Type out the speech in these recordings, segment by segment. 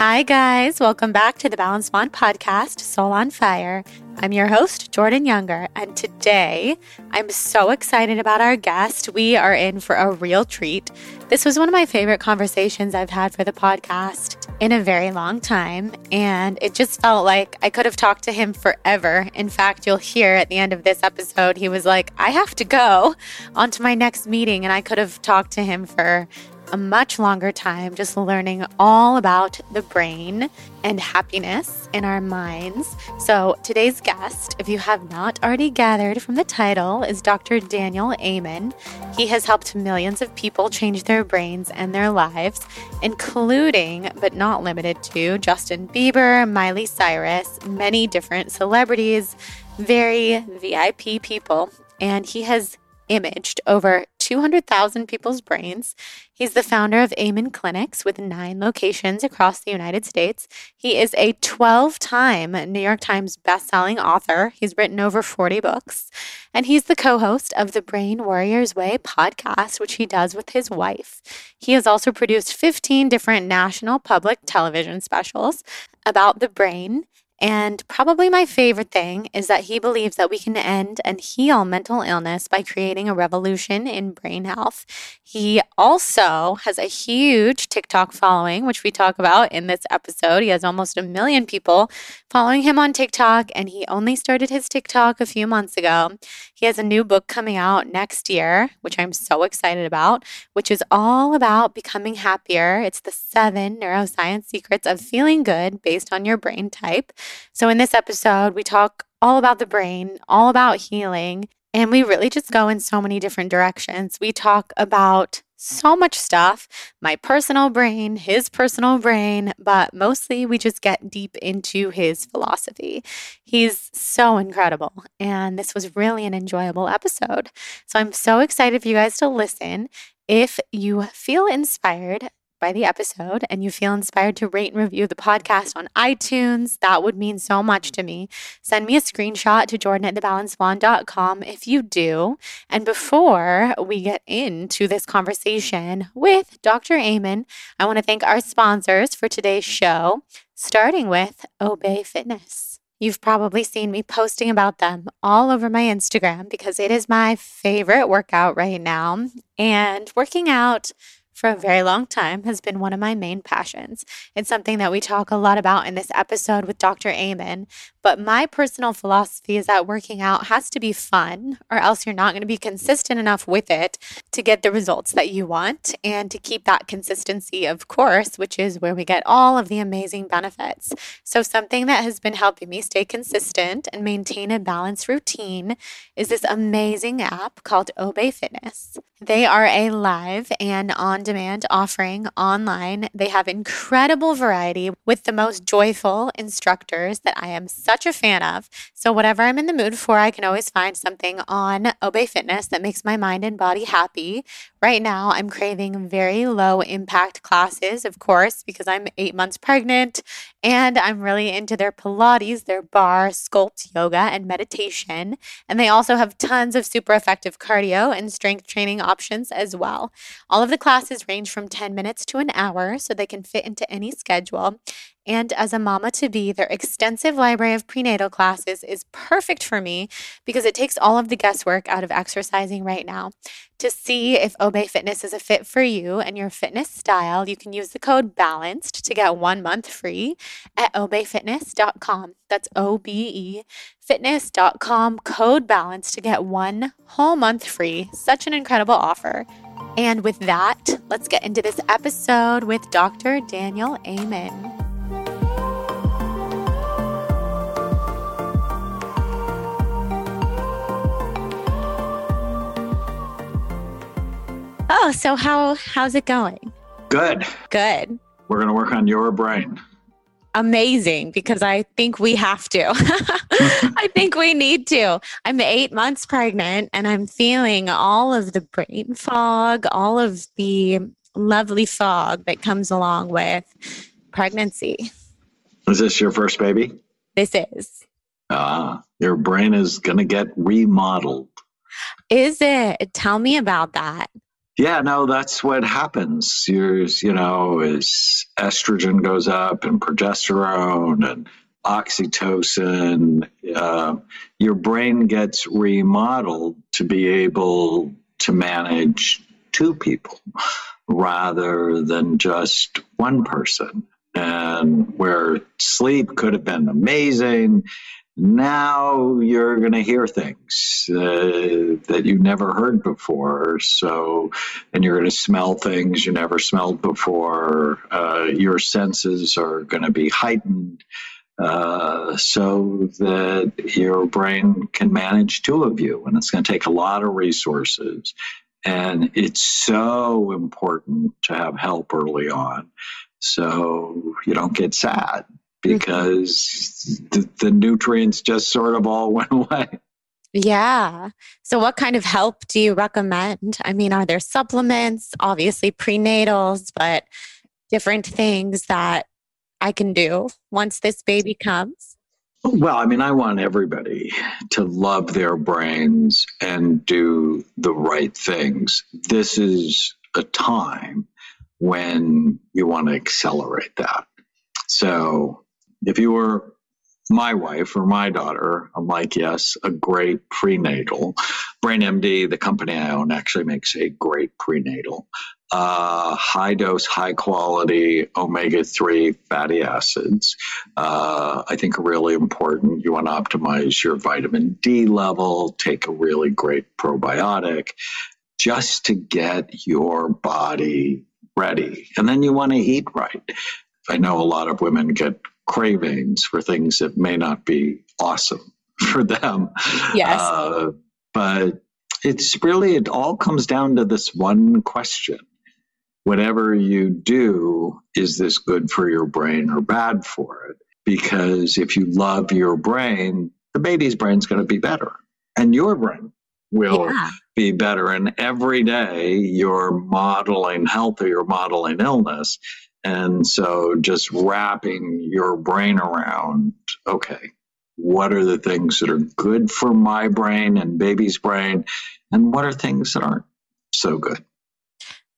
Hi, guys. Welcome back to the Balanced Blonde podcast, Soul on Fire. I'm your host, Jordan Younger, and today I'm so excited about our guest. We are in for a real treat. This was one of my favorite conversations I've had for the podcast in a very long time, and it just felt like I could have talked to him forever. In fact, you'll hear at the end of this episode, he was like, I have to go on to my next meeting, and I could have talked to him for a much longer time just learning all about the brain and happiness in our minds. So, today's guest, if you have not already gathered from the title, is Dr. Daniel Amen. He has helped millions of people change their brains and their lives, including, but not limited to, Justin Bieber, Miley Cyrus, many different celebrities, very VIP people. And he has imaged over 200,000 people's brains. He's the founder of Amen Clinics with nine locations across the United States. He is a 12 time New York Times bestselling author. He's written over 40 books. And he's the co host of the Brain Warriors Way podcast, which he does with his wife. He has also produced 15 different national public television specials about the brain and probably my favorite thing is that he believes that we can end and heal mental illness by creating a revolution in brain health. He also has a huge TikTok following, which we talk about in this episode. He has almost a million people following him on TikTok, and he only started his TikTok a few months ago. He has a new book coming out next year, which I'm so excited about, which is all about becoming happier. It's the seven neuroscience secrets of feeling good based on your brain type. So, in this episode, we talk all about the brain, all about healing, and we really just go in so many different directions. We talk about so much stuff my personal brain, his personal brain, but mostly we just get deep into his philosophy. He's so incredible, and this was really an enjoyable episode. So I'm so excited for you guys to listen. If you feel inspired, by the episode and you feel inspired to rate and review the podcast on iTunes, that would mean so much to me. Send me a screenshot to jordan at thebalancedblonde.com if you do. And before we get into this conversation with Dr. Amen, I want to thank our sponsors for today's show, starting with Obé Fitness. You've probably seen me posting about them all over my Instagram because it is my favorite workout right now. And working out for a very long time has been one of my main passions. It's something that we talk a lot about in this episode with Dr. Amen. But my personal philosophy is that working out has to be fun, or else you're not going to be consistent enough with it to get the results that you want and to keep that consistency, of course, which is where we get all of the amazing benefits. So, something that has been helping me stay consistent and maintain a balanced routine is this amazing app called Obé Fitness. They are a live and on demand offering online. They have incredible variety with the most joyful instructors that I am such a fan of. So, whatever I'm in the mood for, I can always find something on Obé Fitness that makes my mind and body happy. Right now, I'm craving very low impact classes, of course, because I'm eight months pregnant and I'm really into their Pilates, their barre, sculpt, yoga, and meditation. And they also have tons of super effective cardio and strength training options as well. All of the classes range from 10 minutes to an hour, so they can fit into any schedule. And as a mama to be, their extensive library of prenatal classes is perfect for me because it takes all of the guesswork out of exercising right now. To see if Obé Fitness is a fit for you and your fitness style, you can use the code BALANCED to get one month free at obefitness.com. That's O B E fitness.com, code BALANCED to get one whole month free. Such an incredible offer. And with that, let's get into this episode with Dr. Daniel Amen. Oh, so how how's it going? Good. Good. We're going to work on your brain. Amazing because I think we have to. I think we need to. I'm 8 months pregnant and I'm feeling all of the brain fog, all of the lovely fog that comes along with pregnancy. Is this your first baby? This is. Ah, your brain is going to get remodeled. Is it? Tell me about that. Yeah, no, that's what happens. Yours, you know, is estrogen goes up and progesterone and oxytocin. Uh, your brain gets remodeled to be able to manage two people rather than just one person. And where sleep could have been amazing, now you're going to hear things uh, that you've never heard before. So, and you're going to smell things you never smelled before. Uh, your senses are going to be heightened. Uh, so that your brain can manage two of you, and it's going to take a lot of resources. And it's so important to have help early on so you don't get sad Mm-hmm. because the, the nutrients just sort of all went away. Yeah. So, what kind of help do you recommend? I mean, are there supplements, obviously prenatals, but different things that I can do once this baby comes? Well, I mean, I want everybody to love their brains and do the right things. This is a time when you want to accelerate that. So, if you were my wife or my daughter, I'm like, yes, a great prenatal. Brain MD, the company I own, actually makes a great prenatal. Uh, high dose, high quality omega 3 fatty acids, uh, I think are really important. You want to optimize your vitamin D level, take a really great probiotic just to get your body ready. And then you want to eat right. I know a lot of women get cravings for things that may not be awesome for them. Yes. Uh, but it's really, it all comes down to this one question. Whatever you do, is this good for your brain or bad for it? Because if you love your brain, the baby's brain's going to be better. And your brain will yeah. be better. And every day you're modeling health or you're modeling illness. And so just wrapping your brain around, okay, what are the things that are good for my brain and baby's brain? And what are things that aren't so good?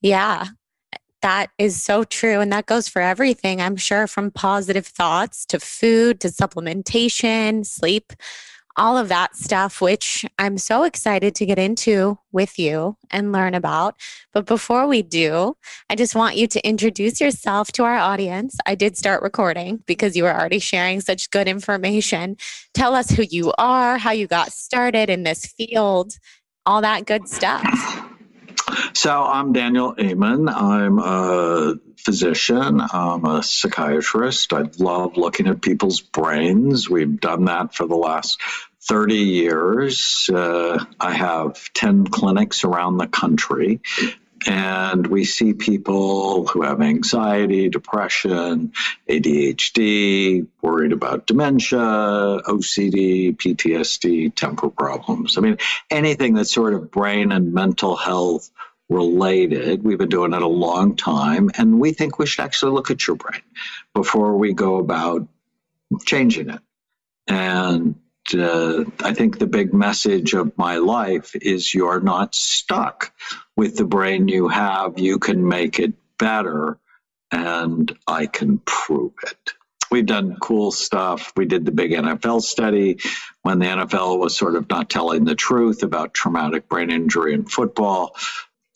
Yeah, that is so true. And that goes for everything, I'm sure, from positive thoughts to food to supplementation, sleep all of that stuff, which I'm so excited to get into with you and learn about. But before we do, I just want you to introduce yourself to our audience. I did start recording because you were already sharing such good information. Tell us who you are, how you got started in this field, all that good stuff. So, I'm Daniel Amen. I'm a physician, I'm a psychiatrist. I love looking at people's brains. We've done that for the last 30 years. Uh, I have 10 clinics around the country. And we see people who have anxiety, depression, ADHD, worried about dementia, OCD, PTSD, temper problems. I mean, anything that's sort of brain and mental health related. We've been doing it a long time, and we think we should actually look at your brain before we go about changing it. And uh, I think the big message of my life is you're not stuck with the brain you have. You can make it better, and I can prove it. we've done cool stuff. We did the big NFL study when the NFL was sort of not telling the truth about traumatic brain injury in football.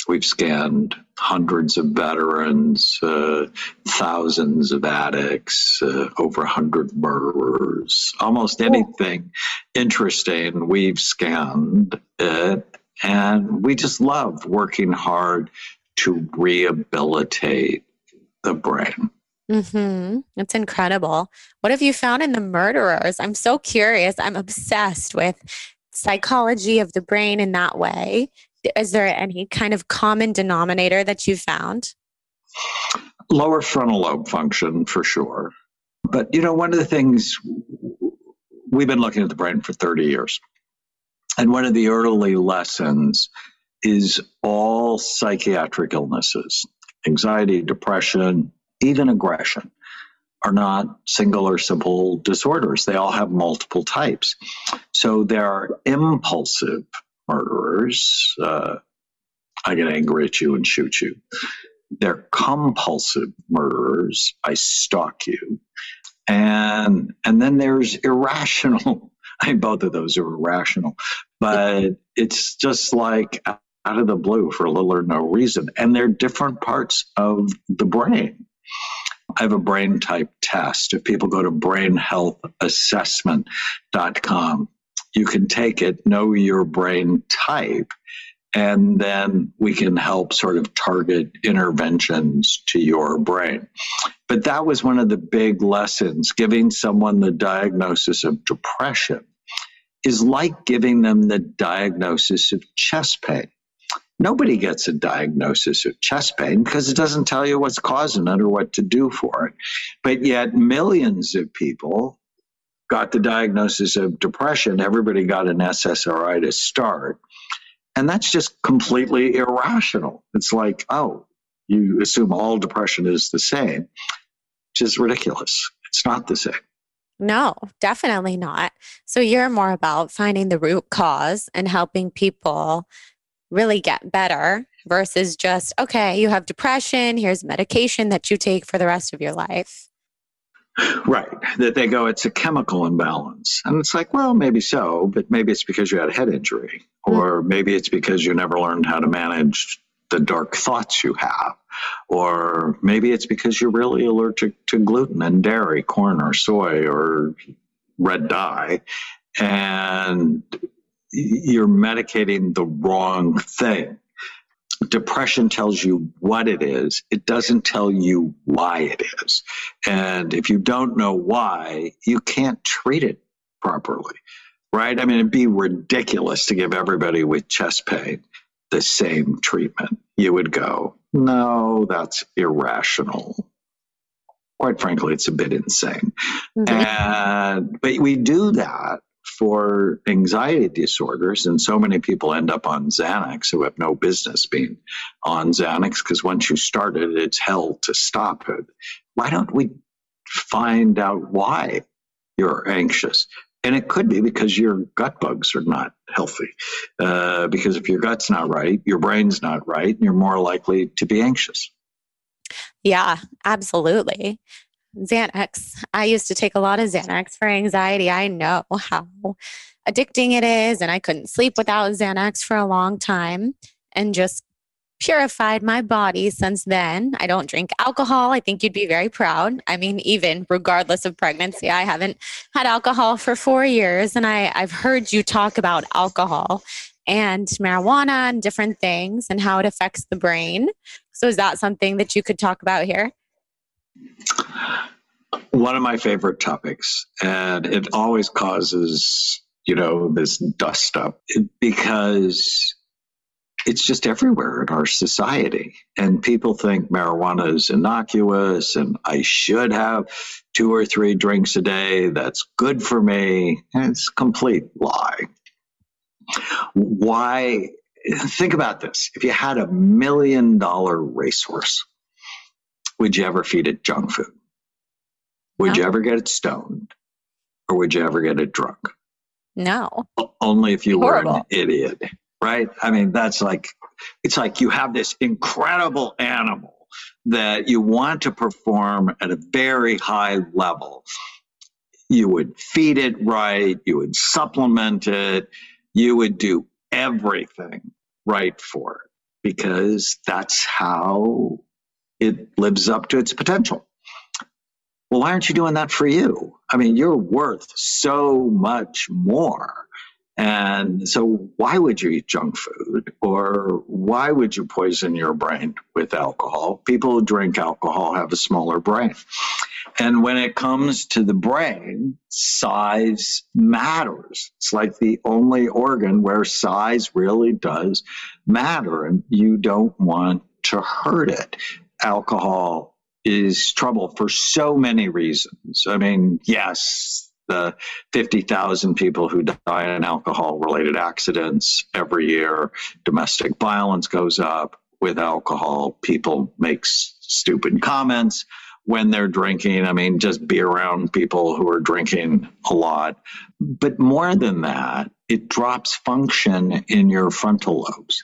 We've scanned hundreds of veterans, uh, thousands of addicts, uh, over 100 murderers, almost anything interesting, we've scanned it. And we just love working hard to rehabilitate the brain. Mm-hmm. It's incredible. What have you found in the murderers? I'm so curious. I'm obsessed with psychology of the brain in that way. Is there any kind of common denominator that you found? Lower frontal lobe function for sure. But, you know, one of the things we've been looking at the brain for 30 years. And one of the early lessons is all psychiatric illnesses, anxiety, depression, even aggression, are not single or simple disorders. They all have multiple types. So there are impulsive murderers. Uh, I get angry at you and shoot you. They're compulsive murderers. I stalk you. And and then there's irrational. I mean, both of those are irrational, but it's just like out of the blue for little or no reason. And they're different parts of the brain. I have a brain type test. If people go to brainhealthassessment.com, you can take it, know your brain type, and then we can help sort of target interventions to your brain. But that was one of the big lessons. Giving someone the diagnosis of depression is like giving them the diagnosis of chest pain. Nobody gets a diagnosis of chest pain because it doesn't tell you what's causing it or what to do for it. But yet, millions of people got the diagnosis of depression, everybody got an SSRI to start. And that's just completely irrational. It's like, oh, you assume all depression is the same, which is ridiculous. It's not the same. No, definitely not. So you're more about finding the root cause and helping people really get better versus just, okay, you have depression, here's medication that you take for the rest of your life. Right. That they go, it's a chemical imbalance. And it's like, well, maybe so, but maybe it's because you had a head injury, mm. or maybe it's because you never learned how to manage the dark thoughts you have, or maybe it's because you're really allergic to gluten and dairy, corn or soy or red dye, and you're medicating the wrong thing depression tells you what it is, it doesn't tell you why it is. And if you don't know why, you can't treat it properly, right? I mean, it'd be ridiculous to give everybody with chest pain the same treatment. You would go, no, that's irrational. Quite frankly, it's a bit insane. Mm-hmm. And, but we do that for anxiety disorders, and so many people end up on Xanax who have no business being on Xanax because once you start it, it's hell to stop it. Why don't we find out why you're anxious? And it could be because your gut bugs are not healthy. Uh, because if your gut's not right, your brain's not right, and you're more likely to be anxious. Yeah, absolutely. Xanax. I used to take a lot of Xanax for anxiety. I know how addicting it is, and I couldn't sleep without Xanax for a long time and just purified my body since then. I don't drink alcohol. I think you'd be very proud. I mean, even regardless of pregnancy, I haven't had alcohol for four years, and I, I've heard you talk about alcohol and marijuana and different things and how it affects the brain. So, is that something that you could talk about here? One of my favorite topics, and it always causes, you know, this dust up because it's just everywhere in our society. And people think marijuana is innocuous and I should have two or three drinks a day. That's good for me. And it's a complete lie. Why? Think about this. If you had a million dollar racehorse, would you ever feed it junk food? Would no. you ever get it stoned? Or would you ever get it drunk? No. Only if you Horrible. were an idiot, right? I mean, that's like, it's like you have this incredible animal that you want to perform at a very high level, you would feed it right, you would supplement it, you would do everything right for it because that's how it lives up to its potential. Well, why aren't you doing that for you? I mean, you're worth so much more. And so, why would you eat junk food or why would you poison your brain with alcohol? People who drink alcohol have a smaller brain. And when it comes to the brain, size matters. It's like the only organ where size really does matter, and you don't want to hurt it. Alcohol is trouble for so many reasons. I mean, yes, the 50,000 people who die in alcohol related accidents every year, domestic violence goes up with alcohol, people make stupid comments when they're drinking. I mean, just be around people who are drinking a lot. But more than that, it drops function in your frontal lobes.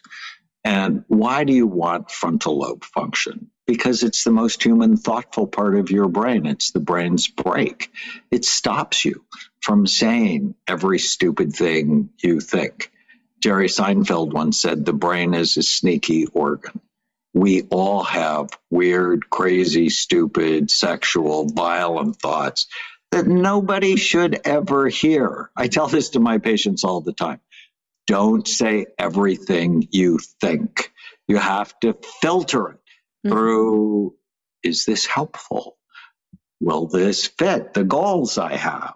And why do you want frontal lobe function? Because it's the most human, thoughtful part of your brain. It's the brain's brake. It stops you from saying every stupid thing you think. Jerry Seinfeld once said the brain is a sneaky organ. We all have weird, crazy, stupid, sexual, violent thoughts that nobody should ever hear. I tell this to my patients all the time don't say everything you think. You have to filter it mm-hmm. through is this helpful? Will this fit the goals I have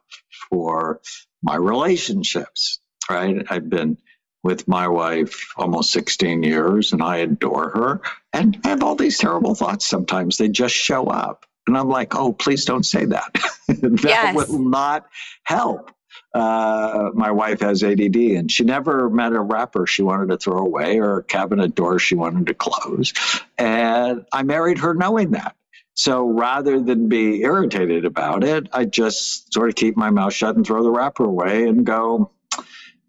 for my relationships? Right? I've been with my wife almost 16 years and I adore her. And I have all these terrible thoughts sometimes. They just show up. And I'm like, oh, please don't say that. that yes. will not help uh, my wife has ADD and she never met a wrapper she wanted to throw away or a cabinet door she wanted to close. And I married her knowing that. So rather than be irritated about it, I just sort of keep my mouth shut and throw the wrapper away and go,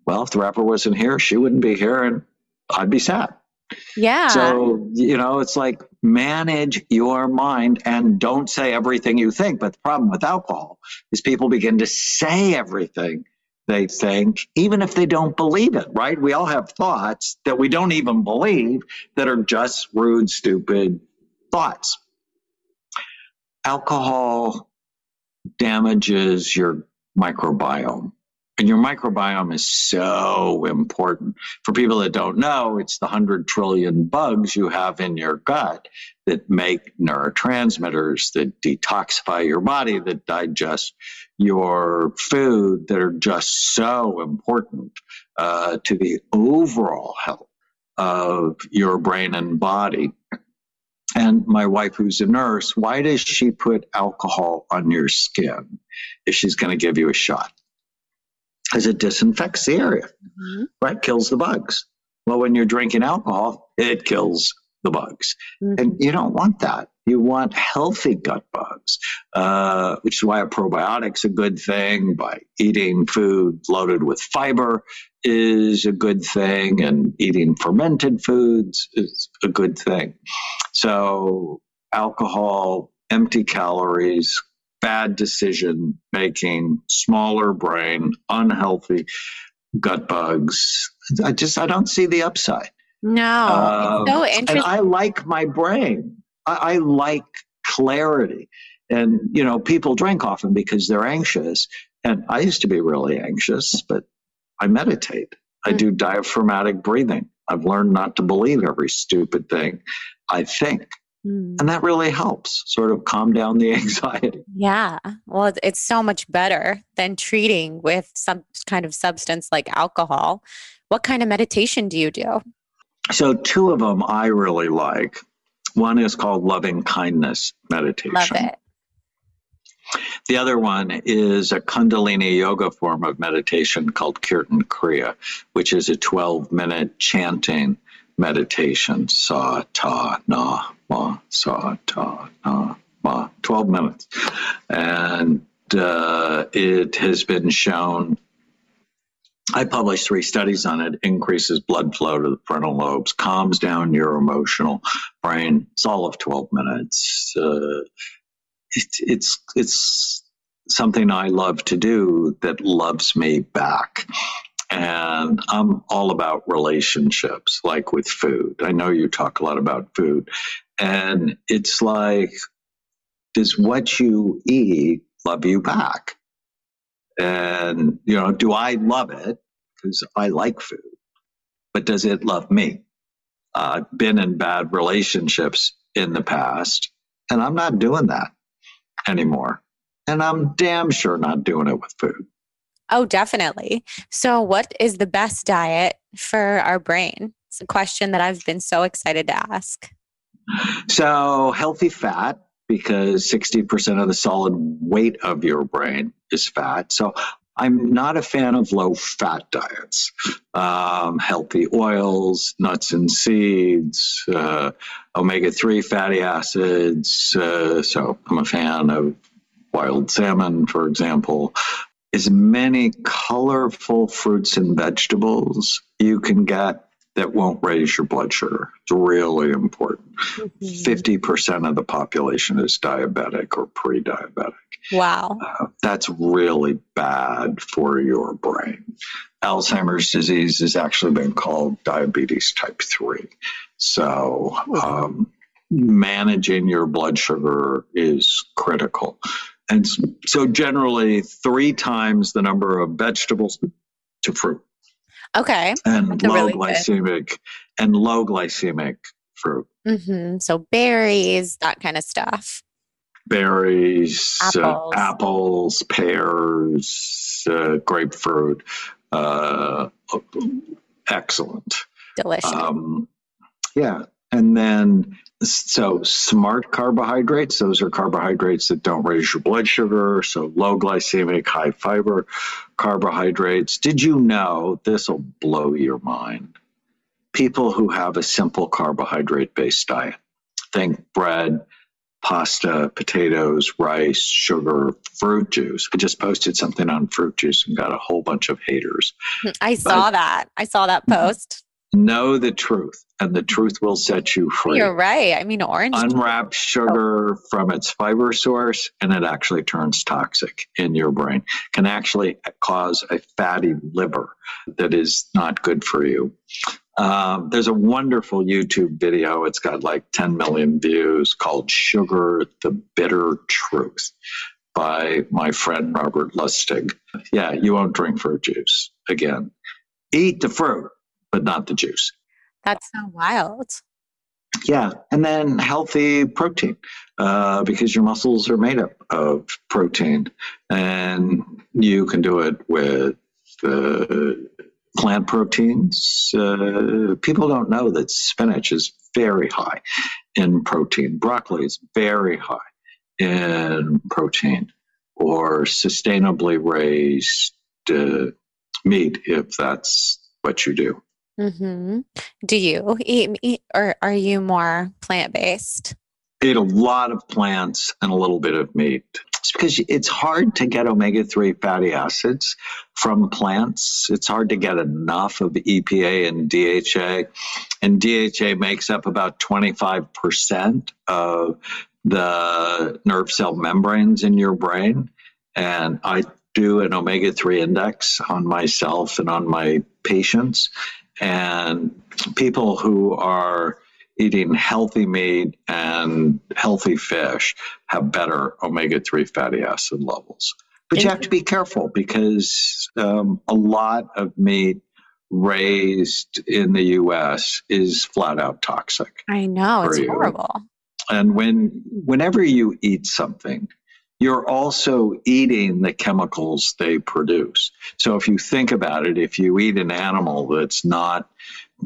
well, if the wrapper wasn't here, she wouldn't be here and I'd be sad. Yeah. So, you know, it's like manage your mind and don't say everything you think. But the problem with alcohol is people begin to say everything they think, even if they don't believe it, right? We all have thoughts that we don't even believe that are just rude, stupid thoughts. Alcohol damages your microbiome. And your microbiome is so important. For people that don't know, it's the 100 trillion bugs you have in your gut that make neurotransmitters that detoxify your body, that digest your food, that are just so important uh, to the overall health of your brain and body. And my wife, who's a nurse, why does she put alcohol on your skin if she's going to give you a shot? Because it disinfects the area, mm-hmm. right? Kills the bugs. Well, when you're drinking alcohol, it kills the bugs. Mm-hmm. And you don't want that. You want healthy gut bugs, uh, which is why a probiotic's are a good thing. By eating food loaded with fiber is a good thing, and eating fermented foods is a good thing. So, alcohol, empty calories, bad decision making, smaller brain, unhealthy gut bugs. I just I don't see the upside. No, um, so interesting. And I like my brain. I, I like clarity. And you know, people drink often because they're anxious. And I used to be really anxious, but I meditate. I mm. do diaphragmatic breathing. I've learned not to believe every stupid thing I think. Mm. And that really helps sort of calm down the anxiety. Yeah. Well, it's so much better than treating with some kind of substance like alcohol. What kind of meditation do you do? So, two of them I really like. One is called loving kindness meditation. Love it. The other one is a Kundalini yoga form of meditation called Kirtan Kriya, which is a 12 minute chanting meditation. Sa, ta, na, ma, sa, ta, na, ma. 12 minutes. And uh, it has been shown I published three studies on it. Increases blood flow to the frontal lobes, calms down your emotional brain. It's all of 12 minutes. Uh, it, it's it's something I love to do that loves me back. And I'm all about relationships, like with food. I know you talk a lot about food. And it's like, does what you eat love you back? And, you know, do I love it? Because I like food. But does it love me? I've been in bad relationships in the past, and I'm not doing that anymore. And I'm damn sure not doing it with food. Oh, definitely. So, what is the best diet for our brain? It's a question that I've been so excited to ask. So, healthy fat, because 60% of the solid weight of your brain is fat. So, I'm not a fan of low fat diets. Um, healthy oils, nuts and seeds, uh, omega 3 fatty acids. Uh, so, I'm a fan of wild salmon, for example, as many colorful fruits and vegetables you can get that won't raise your blood sugar. It's really important. Mm-hmm. 50% of the population is diabetic or pre diabetic. Wow. Uh, that's really bad for your brain. Alzheimer's disease has actually been called diabetes type 3. So, um, managing your blood sugar is critical. And so generally three times the number of vegetables to fruit. Okay. And low really glycemic good. and low glycemic fruit. Mm-hmm. So berries, that kind of stuff. Berries, apples, uh, apples pears, uh, grapefruit. Uh, excellent. Delicious. Um, yeah. And then so smart carbohydrates, those are carbohydrates that don't raise your blood sugar. So low glycemic, high fiber carbohydrates. Did you know this will blow your mind? People who have a simple carbohydrate based diet, think bread, pasta, potatoes, rice, sugar, fruit juice. I just posted something on fruit juice and got a whole bunch of haters. I saw but, that. I saw that post. Know the truth, and the truth will set you free. You're right. I mean, orange. Unwrap sugar oh. from its fiber source, and it actually turns toxic in your brain. Can actually cause a fatty liver that is not good for you. Um, there's a wonderful YouTube video. It's got like 10 million views called Sugar, the Bitter Truth by my friend Robert Lustig. Yeah, you won't drink fruit juice again. Eat the fruit but not the juice. That's so wild. Yeah, and then healthy protein uh, because your muscles are made up of protein, and you can do it with uh, plant proteins. Uh, people don't know that spinach is very high in protein. Broccoli is very high in protein, or sustainably raised uh, meat if that's what you do. Mm-hmm. Do you eat meat or are you more plant based? Eat a lot of plants and a little bit of meat. It's because it's hard to get omega 3 fatty acids from plants. It's hard to get enough of EPA and DHA. And DHA makes up about 25% of the nerve cell membranes in your brain. And I do an omega 3 index on myself and on my patients. And people who are eating healthy meat and healthy fish have better omega 3 fatty acid levels. But you have to be careful because um, a lot of meat raised in the US is flat out toxic. I know, it's you. horrible. And when whenever you eat something, you're also eating the chemicals they produce. So if you think about it, if you eat an animal that's not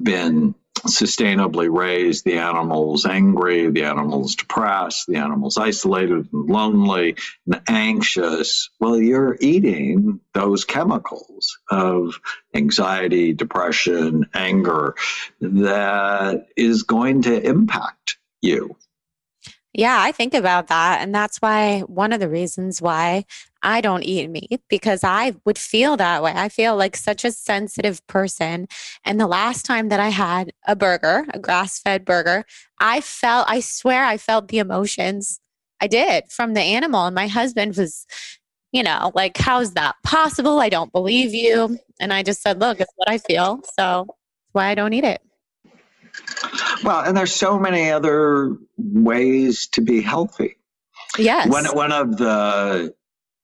been sustainably raised, the animal's angry, the animal's depressed, the animal's isolated and lonely and anxious, well, you're eating those chemicals of anxiety, depression, anger that is going to impact you. Yeah, I think about that. And that's why one of the reasons why I don't eat meat because I would feel that way. I feel like such a sensitive person. And the last time that I had a burger, a grass fed burger, I felt, I swear, I felt the emotions. I did from the animal. And my husband was, you know, like, how's that possible? I don't believe you. And I just said, look, it's what I feel. So that's why I don't eat it. Well, and there's so many other ways to be healthy. Yes. One one of the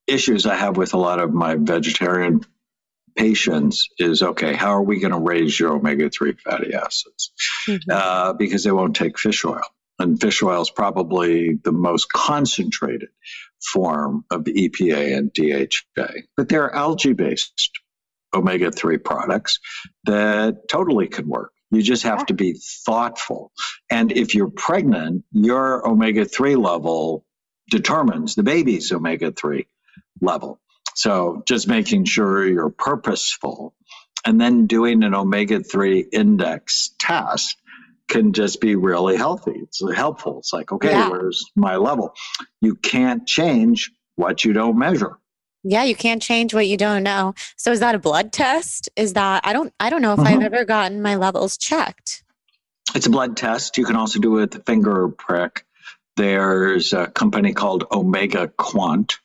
issues I have with a lot of my vegetarian patients is okay, how are we going to raise your omega 3 fatty acids? Mm-hmm. Uh, because they won't take fish oil. And fish oil is probably the most concentrated form of EPA and DHA. But there are algae based omega 3 products that totally can work. You just have to be thoughtful. And if you're pregnant, your omega 3 level determines the baby's omega 3 level. So just making sure you're purposeful and then doing an omega 3 index test can just be really healthy. It's helpful. It's like, okay, yeah. where's my level? You can't change what you don't measure. Yeah, you can't change what you don't know. So is that a blood test? Is that I don't I don't know if mm-hmm. I've ever gotten my levels checked. It's a blood test. You can also do it with a finger prick. There's a company called Omega Quant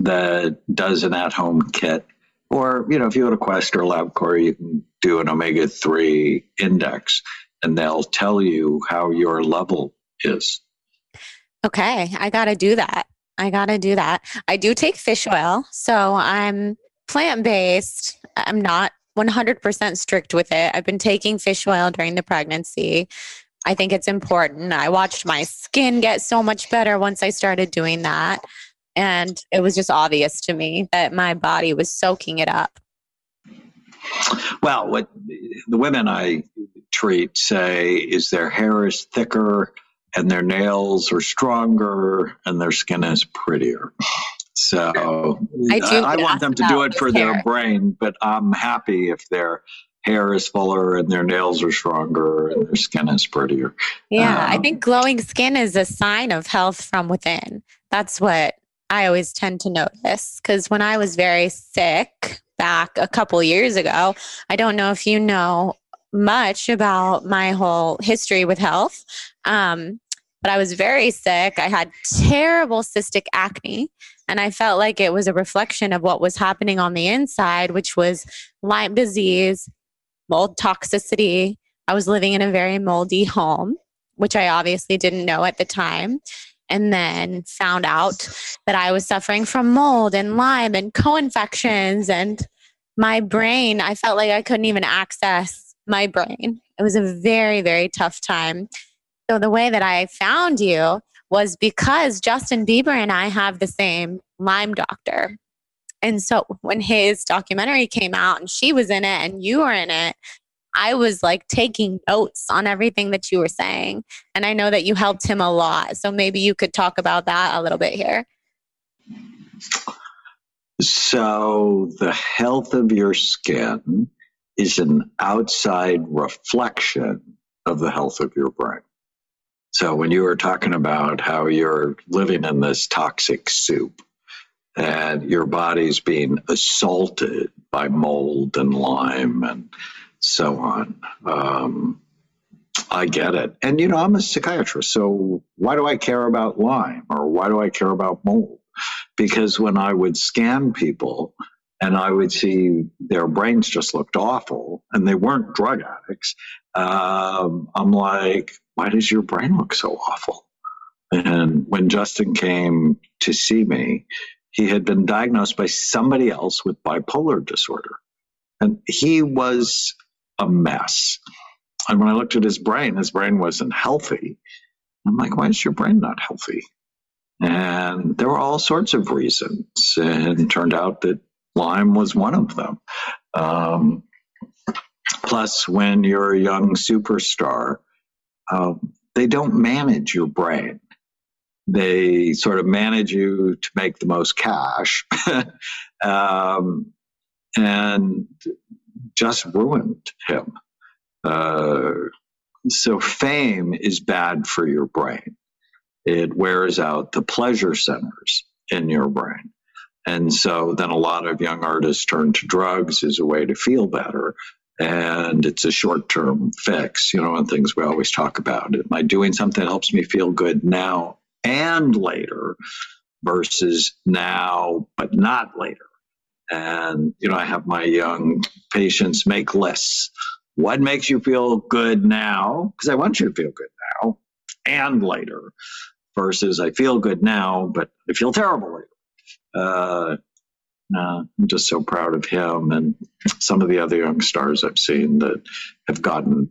that does an at-home kit. Or, you know, if you go to Quest or LabCorp, you can do an omega 3 index and they'll tell you how your level is. Okay, I got to do that. I got to do that. I do take fish oil, so I'm plant based. I'm not 100% strict with it. I've been taking fish oil during the pregnancy. I think it's important. I watched my skin get so much better once I started doing that. And it was just obvious to me that my body was soaking it up. Well, what the women I treat say is their hair is thicker, and their nails are stronger and their skin is prettier. So I, do I, I want them to do it for hair. their brain, but I'm happy if their hair is fuller and their nails are stronger and their skin is prettier. Yeah, um, I think glowing skin is a sign of health from within. That's what I always tend to notice because when I was very sick back a couple years ago, I don't know if you know much about my whole history with health. Um, but I was very sick. I had terrible cystic acne, and I felt like it was a reflection of what was happening on the inside, which was Lyme disease, mold toxicity. I was living in a very moldy home, which I obviously didn't know at the time. And then found out that I was suffering from mold and Lyme and co infections. And my brain, I felt like I couldn't even access my brain. It was a very, very tough time. So the way that I found you was because Justin Bieber and I have the same Lyme doctor. And so when his documentary came out and she was in it and you were in it, I was like taking notes on everything that you were saying. And I know that you helped him a lot. So maybe you could talk about that a little bit here. So, the health of your skin is an outside reflection of the health of your brain. So when you were talking about how you're living in this toxic soup and your body's being assaulted by mold and Lyme and so on, um, I get it. And, you know, I'm a psychiatrist, so why do I care about Lyme or why do I care about mold? Because when I would scan people, and I would see their brains just looked awful, and they weren't drug addicts. Um, I'm like, why does your brain look so awful? And when Justin came to see me, he had been diagnosed by somebody else with bipolar disorder, and he was a mess. And when I looked at his brain, his brain wasn't healthy. I'm like, why is your brain not healthy? And there were all sorts of reasons. And it turned out that Lyme was one of them. Um, plus, when you're a young superstar, uh, they don't manage your brain. They sort of manage you to make the most cash, um, and just ruined him. Uh, so, fame is bad for your brain. it wears out the pleasure centers in your brain. And so then a lot of young artists turn to drugs as a way to feel better. And it's a short term fix, you know, and things we always talk about. Am I doing something that helps me feel good now and later versus now, but not later? And, you know, I have my young patients make lists. What makes you feel good now? Because I want you to feel good now and later versus I feel good now, but I feel terrible later. Uh, uh, I'm just so proud of him and some of the other young stars I've seen that have gotten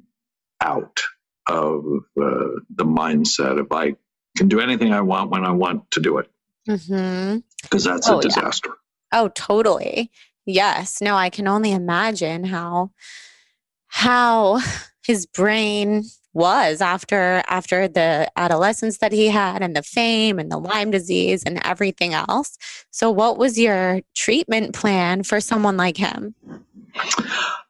out of uh, the mindset of I can do anything I want when I want to do it. Because mm-hmm. that's oh, a disaster. Yeah. Oh, totally. Yes. No, I can only imagine how how his brain was after after the adolescence that he had and the fame and the Lyme disease and everything else. So what was your treatment plan for someone like him?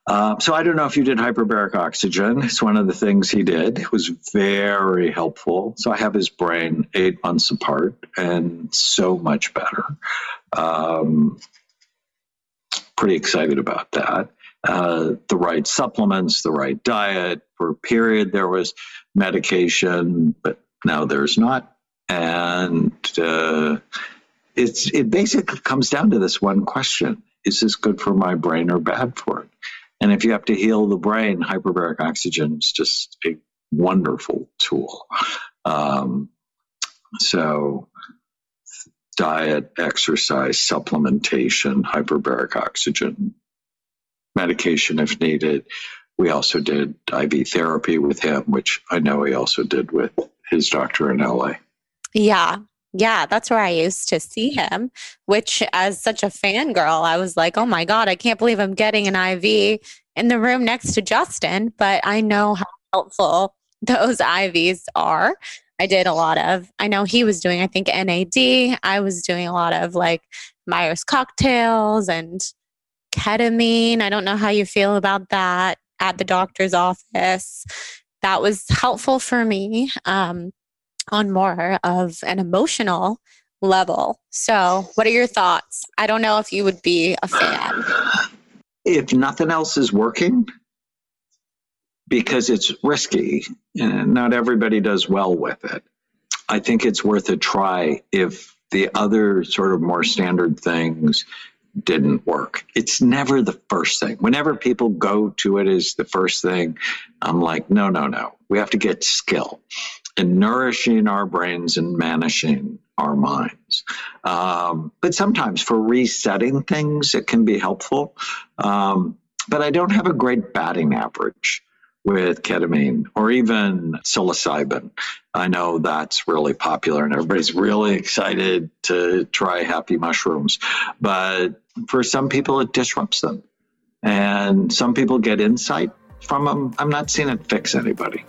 Uh, so I don't know if you did hyperbaric oxygen. It's one of the things he did. It was very helpful. So I have his brain eight months apart and so much better. Um, pretty excited about that. Uh, the right supplements, the right diet. For a period, there was medication, but now there's not. And uh, it's it basically comes down to this one question: Is this good for my brain or bad for it? And if you have to heal the brain, hyperbaric oxygen is just a wonderful tool. Um, so diet, exercise, supplementation, hyperbaric oxygen, medication if needed. We also did IV therapy with him, which I know he also did with his doctor in LA. Yeah. Yeah, that's where I used to see him, which as such a fangirl, I was like, oh my God, I can't believe I'm getting an IV in the room next to Justin, but I know how helpful those IVs are. I did a lot of, I know he was doing, I think, NAD. I was doing a lot of like Myers cocktails and ketamine. I don't know how you feel about that at the doctor's office. That was helpful for me um, on more of an emotional level. So, what are your thoughts? I don't know if you would be a fan. If nothing else is working, because it's risky and not everybody does well with it. I think it's worth a try if the other sort of more standard things didn't work. It's never the first thing. Whenever people go to it as the first thing, I'm like, no, no, no. We have to get skill and nourishing our brains and managing our minds. Um, but sometimes for resetting things, it can be helpful. Um, but I don't have a great batting average with ketamine or even psilocybin. I know that's really popular and everybody's really excited to try happy mushrooms. But for some people, it disrupts them. And some people get insight from them. I'm not seeing it fix anybody.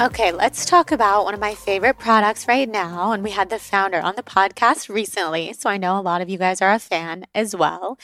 Okay, let's talk about one of my favorite products right now. And we had the founder on the podcast recently. So I know a lot of you guys are a fan as well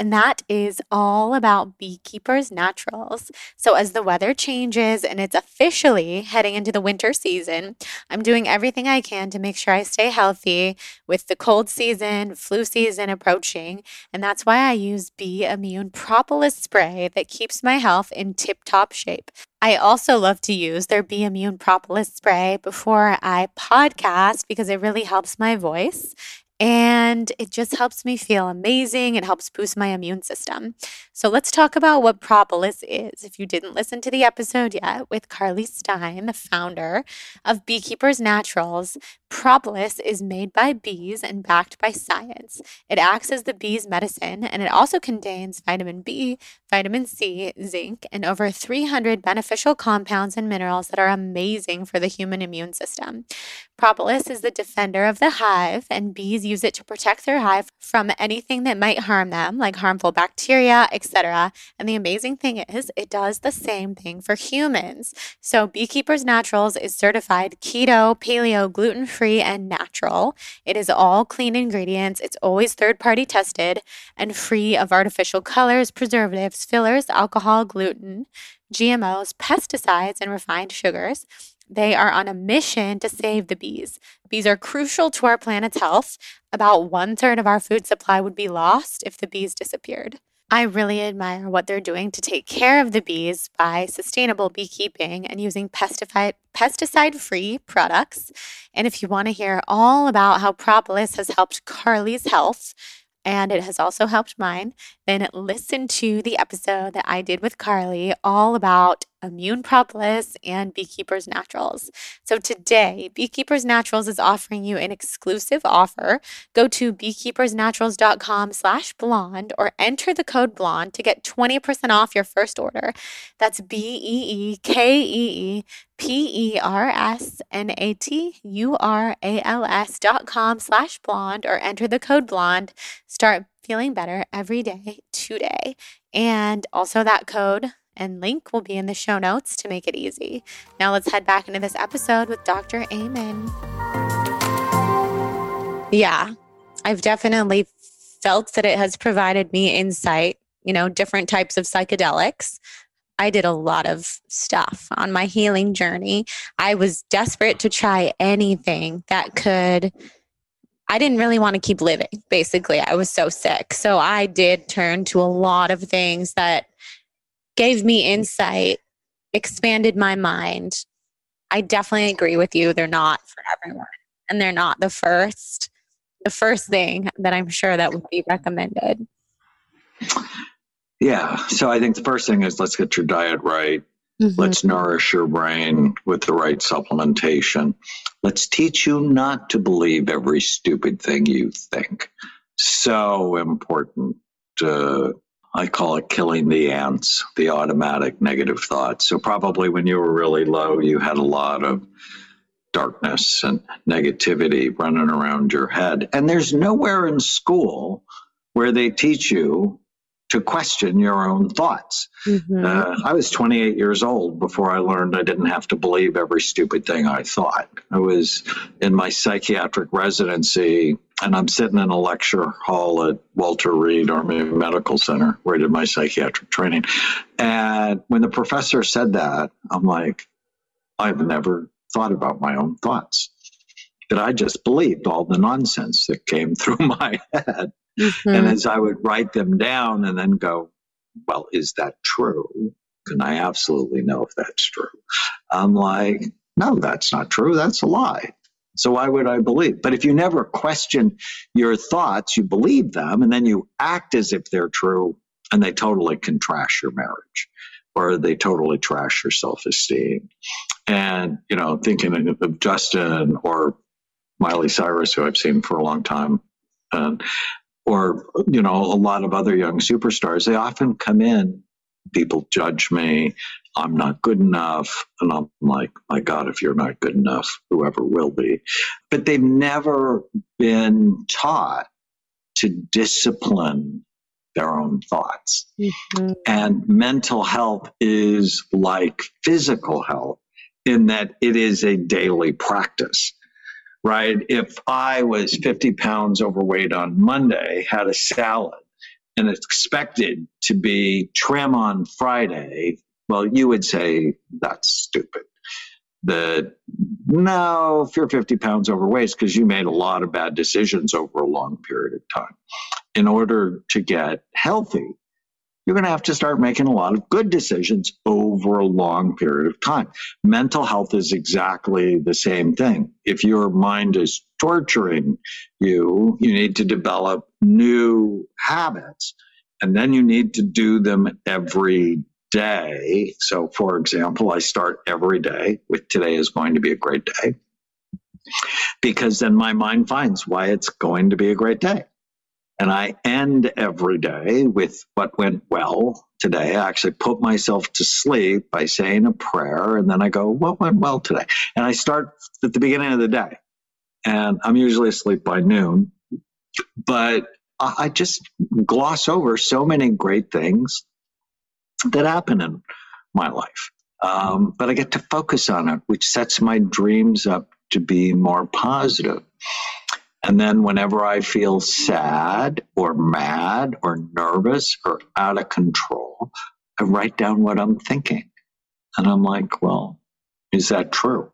and that is all about Beekeepers Naturals. So, as the weather changes and it's officially heading into the winter season, I'm doing everything I can to make sure I stay healthy with the cold season, flu season approaching. And that's why I use Bee Immune Propolis Spray that keeps my health in tip top shape. I also love to use their Bee Immune Propolis spray before I podcast because it really helps my voice and it just helps me feel amazing. It helps boost my immune system. So let's talk about what propolis is. If you didn't listen to the episode yet with Carly Stein, the founder of Beekeepers Naturals, propolis is made by bees and backed by science. It acts as the bee's medicine and it also contains vitamin B, vitamin C, zinc, and over 300 beneficial compounds and minerals that are amazing for the human immune system. Propolis is the defender of the hive, and bees use it to protect their hive from anything that might harm them, like harmful bacteria, etc. And the amazing thing is, it does the same thing for humans. So, Beekeepers Naturals is certified keto, paleo, gluten free, and natural. It is all clean ingredients, it's always third party tested, and free of artificial colors, preservatives, fillers, alcohol, gluten. GMOs, pesticides, and refined sugars. They are on a mission to save the bees. Bees are crucial to our planet's health. About one third of our food supply would be lost if the bees disappeared. I really admire what they're doing to take care of the bees by sustainable beekeeping and using pesticide pesticide free products. And if you want to hear all about how propolis has helped Carly's health, and it has also helped mine, then listen to the episode that I did with Carly all about immune propolis and Beekeepers Naturals. So today, Beekeepers Naturals is offering you an exclusive offer. Go to beekeepersnaturals.com slash blonde or enter the code blonde to get 20% off your first order. That's B-E-E-K-E-E P-E-R-S-N-A-T-U-R-A-L-S dot com slash blonde or enter the code blonde. Start feeling better every day today. And also that code and link will be in the show notes to make it easy. Now let's head back into this episode with Dr. Amen. Yeah, I've definitely felt that it has provided me insight, you know, different types of psychedelics. I did a lot of stuff on my healing journey. I was desperate to try anything that could I didn't really want to keep living, basically. I was so sick. So I did turn to a lot of things that gave me insight, expanded my mind. I definitely agree with you. They're not for everyone. And they're not the first the first thing that I'm sure that would be recommended. Yeah. So I think the first thing is let's get your diet right. Mm-hmm. Let's nourish your brain with the right supplementation. Let's teach you not to believe every stupid thing you think. So important. Uh, I call it killing the ants, the automatic negative thoughts. So, probably when you were really low, you had a lot of darkness and negativity running around your head. And there's nowhere in school where they teach you to question your own thoughts. Mm-hmm. Uh, I was 28 years old before I learned I didn't have to believe every stupid thing I thought. I was in my psychiatric residency, and I'm sitting in a lecture hall at Walter Reed Army Medical Center, where I did my psychiatric training. And when the professor said that, I'm like, I've never thought about my own thoughts. That I just believed all the nonsense that came through my head. Mm-hmm. And as I would write them down and then go, well, is that true? Can I absolutely know if that's true? I'm like, no, that's not true. That's a lie. So why would I believe? But if you never question your thoughts, you believe them, and then you act as if they're true, and they totally can trash your marriage or they totally trash your self-esteem. And, you know, thinking of Justin or Miley Cyrus, who I've seen for a long time, and or you know a lot of other young superstars they often come in people judge me i'm not good enough and i'm like my god if you're not good enough whoever will be. But they've never been taught to discipline their own thoughts. Mm-hmm. and mental health is like physical health in that it is a daily practice right? If I was 50 pounds overweight on Monday, had a salad, and expected to be trim on Friday, well, you would say that's stupid. That no, if you're 50 pounds overweight, because you made a lot of bad decisions over a long period of time. In order to get healthy, you're going to have to start making a lot of good decisions over a long period of time. Mental health is exactly the same thing. If your mind is torturing you, you need to develop new habits and then you need to do them every day. So, for example, I start every day with today is going to be a great day because then my mind finds why it's going to be a great day. And I end every day with what went well today. I actually put myself to sleep by saying a prayer, and then I go, What went well today? And I start at the beginning of the day. And I'm usually asleep by noon, but I just gloss over so many great things that happen in my life. Um, but I get to focus on it, which sets my dreams up to be more positive. And then whenever I feel sad or mad or nervous or out of control, I write down what I'm thinking. And I'm like, well, is that true?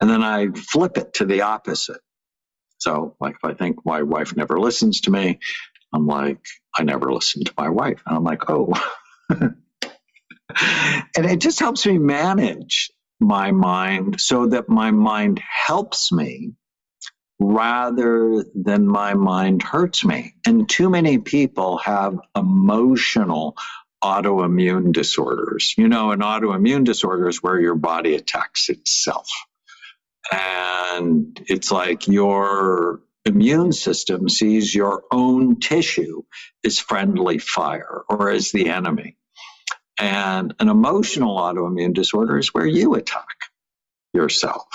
And then I flip it to the opposite. So, like, if I think my wife never listens to me, I'm like, I never listen to my wife. And I'm like, oh. and it just helps me manage my mind so that my mind helps me rather than my mind hurts me. And too many people have emotional autoimmune disorders. You know, an autoimmune disorder is where your body attacks itself. And it's like your immune system sees your own tissue as friendly fire or as the enemy. And an emotional autoimmune disorder is where you attack yourself.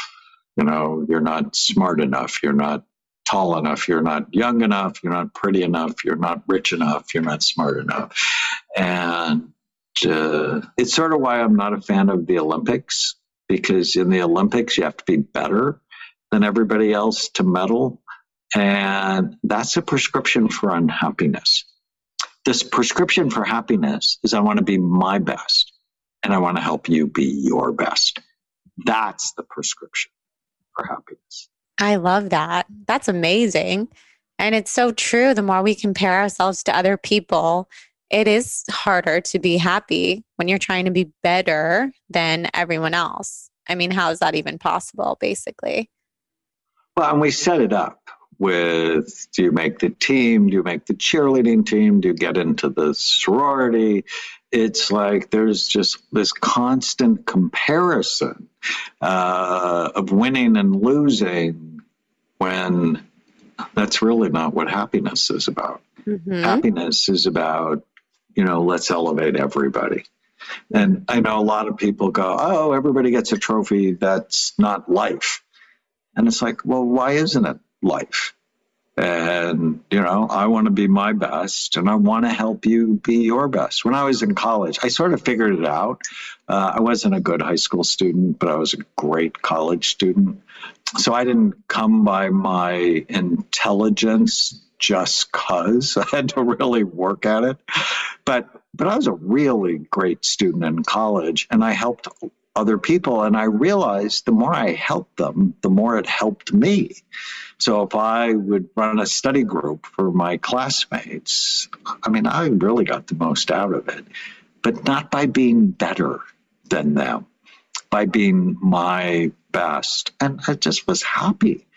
You know, you're not smart enough, you're not tall enough, you're not young enough, you're not pretty enough, you're not rich enough, you're not smart enough. And uh, it's sort of why I'm not a fan of the Olympics, because in the Olympics, you have to be better than everybody else to medal. And that's a prescription for unhappiness. This prescription for happiness is I want to be my best and I want to help you be your best. That's the prescription for happiness. I love that. That's amazing. And it's so true. The more we compare ourselves to other people, it is harder to be happy when you're trying to be better than everyone else. I mean, how is that even possible, basically? Well, and we set it up with do you make the team? Do you make the cheerleading team? Do you get into the sorority? It's like there's just this constant comparison uh, of winning and losing when that's really not what happiness is about. Mm-hmm. Happiness is about, you know, let's elevate everybody. And I know a lot of people go, oh, everybody gets a trophy. That's not life. And it's like, well, why isn't it life? And, you know, I want to be my best and I want to help you be your best. When I was in college, I sort of figured it out. Uh, I wasn't a good high school student, but I was a great college student. So I didn't come by my intelligence just cuz I had to really work at it. But but I was a really great student in college and I helped other people. And I realized the more I helped them, the more it helped me. So if I would run a study group for my classmates, I mean, I really got the most out of it, but not by being better than them, by being my best. And I just was happy.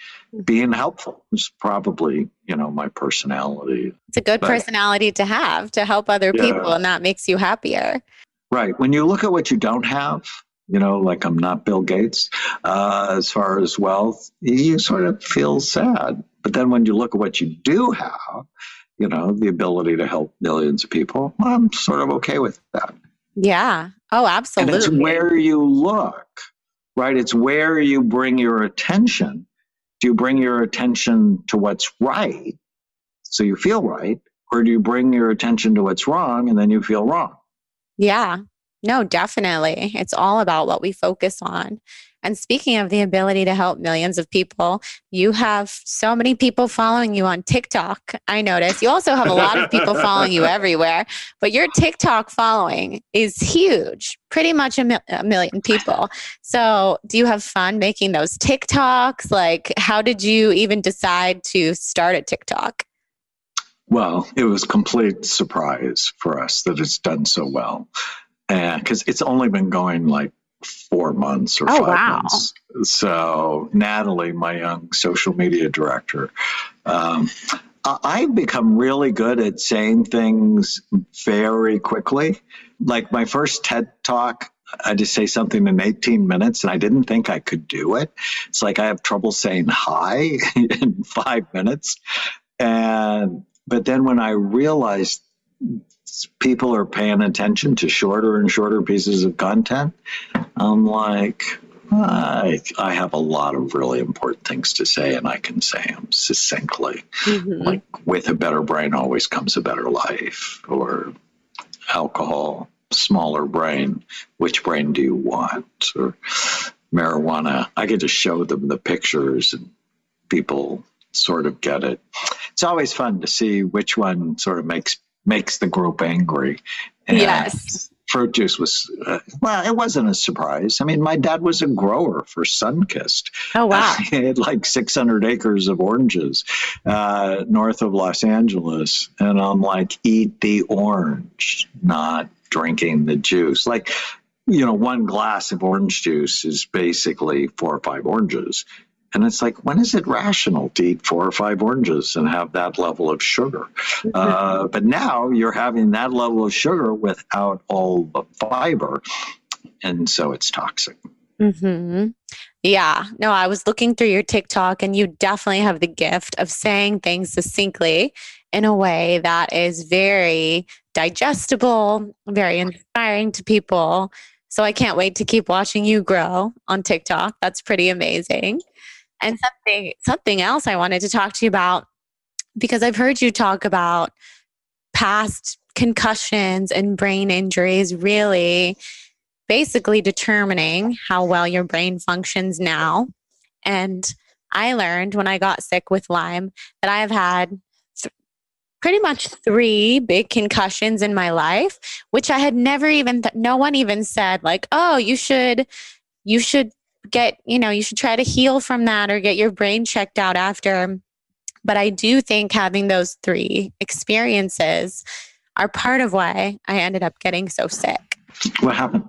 Being helpful was probably, you know, my personality. It's a good but, personality to have to help other yeah. people, and that makes you happier. Right. When you look at what you don't have, you know, like I'm not Bill Gates uh, as far as wealth, you sort of feel sad. But then when you look at what you do have, you know, the ability to help millions of people, I'm sort of okay with that. Yeah. Oh, absolutely. And it's where you look, right? It's where you bring your attention. Do you bring your attention to what's right so you feel right? Or do you bring your attention to what's wrong and then you feel wrong? Yeah. No, definitely. It's all about what we focus on. And speaking of the ability to help millions of people, you have so many people following you on TikTok. I notice you also have a lot of people following you everywhere, but your TikTok following is huge, pretty much a, a, million people. So, do you have fun making those TikToks? Like, how did you even decide to start a TikTok? Well, it was complete surprise for us that it's done so well because it's only been going like four months or oh, five wow. months. So Natalie, my young social media director, um, I've become really good at saying things very quickly. Like my first TED talk, I just say something in 18 minutes and I didn't think I could do it. It's like I have trouble saying hi in five minutes. And, but then when I realized people are paying attention to shorter and shorter pieces of content, I'm like, I, I have a lot of really important things to say, and I can say them succinctly. Mm-hmm. Like, with a better brain always comes a better life, or alcohol, smaller brain, which brain do you want? Or marijuana. I get to show them the pictures, and people sort of get it. It's always fun to see which one sort of makes makes the group angry. And, yes. fruit juice was uh, well it wasn't a surprise. I mean my dad was a grower for sunkist. Oh wow. He had like 600 acres of oranges uh, north of los angeles. And i'm like eat the orange not drinking the juice. Like you know one glass of orange juice is basically four or five oranges and it's like, when is it rational to eat four or five oranges and have that level of sugar? Uh, but now you're having that level of sugar without all the fiber. And so it's toxic. Mm-hmm. Yeah. No, I was looking through your TikTok and you definitely have the gift of saying things succinctly in a way that is very digestible, very inspiring to people. So I can't wait to keep watching you grow on TikTok. That's pretty amazing. And something something else I wanted to talk to you about because I've heard you talk about past concussions and brain injuries really basically determining how well your brain functions now. And I learned when I got sick with Lyme that I have had th- pretty much three big concussions in my life, which I had never even, th- no one even said, like, oh, you should, you should get, you know, you should try to heal from that or get your brain checked out after. But I do think having those three experiences are part of why I ended up getting so sick. What happened?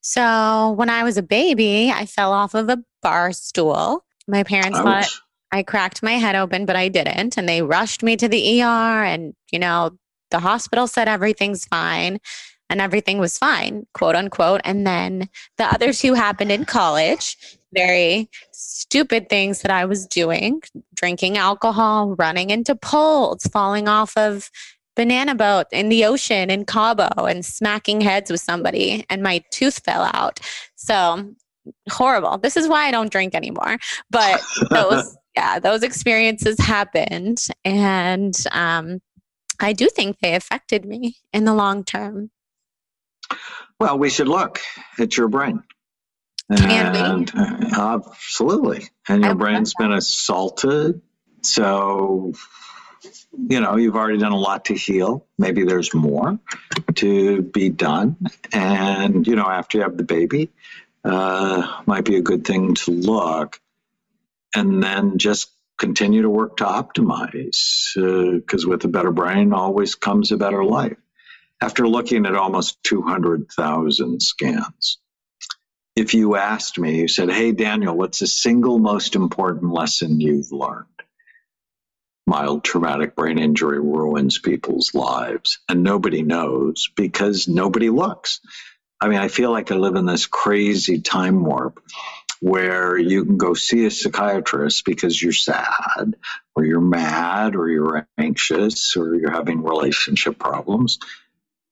So when I was a baby, I fell off of a bar stool. My parents Ouch. thought I cracked my head open, but I didn't. And they rushed me to the ER and, you know, the hospital said everything's fine and everything was fine, quote unquote. And then the other two happened in college. Very stupid things that I was doing drinking alcohol, running into poles, falling off of banana boat in the ocean in Cabo and smacking heads with somebody and my tooth fell out. So horrible. This is why I don't drink anymore. But those yeah, those experiences happened and um I do think they affected me in the long term. Well, we should look at your brain. And? Uh, absolutely. And your brain's been assaulted. So, you know, you've already done a lot to heal. Maybe there's more to be done. And, you know, after you have the baby, uh, might be a good thing to look. And then just continue to work to optimize because uh, with a better brain always comes a better life after looking at almost 200,000 scans. If you asked me, you said, Hey, Daniel, what's the single most important lesson you've learned? Mild traumatic brain injury ruins people's lives, and nobody knows because nobody looks. I mean, I feel like I live in this crazy time warp where you can go see a psychiatrist because you're sad or you're mad or you're anxious or you're having relationship problems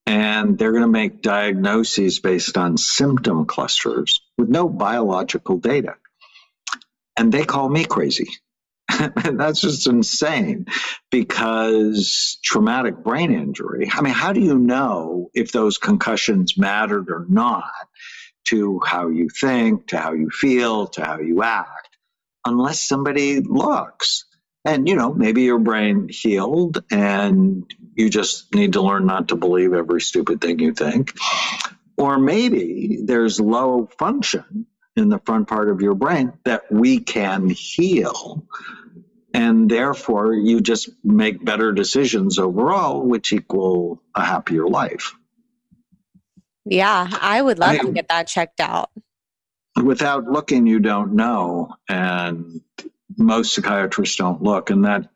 and they're going to make diagnoses based on symptom clusters with no biological data. And they call me crazy. That's just insane because traumatic brain injury. I mean, how do you know if those concussions mattered or not to how you think, to how you feel, to how you act, unless somebody looks? And, you know, maybe your brain healed and you just need to learn not to believe every stupid thing you think. Or maybe there's low function in the front part of your brain that we can heal. And therefore, you just make better decisions overall, which equal a happier life. Yeah, I would love I, to get that checked out. Without looking, you don't know. And most psychiatrists don't look. And that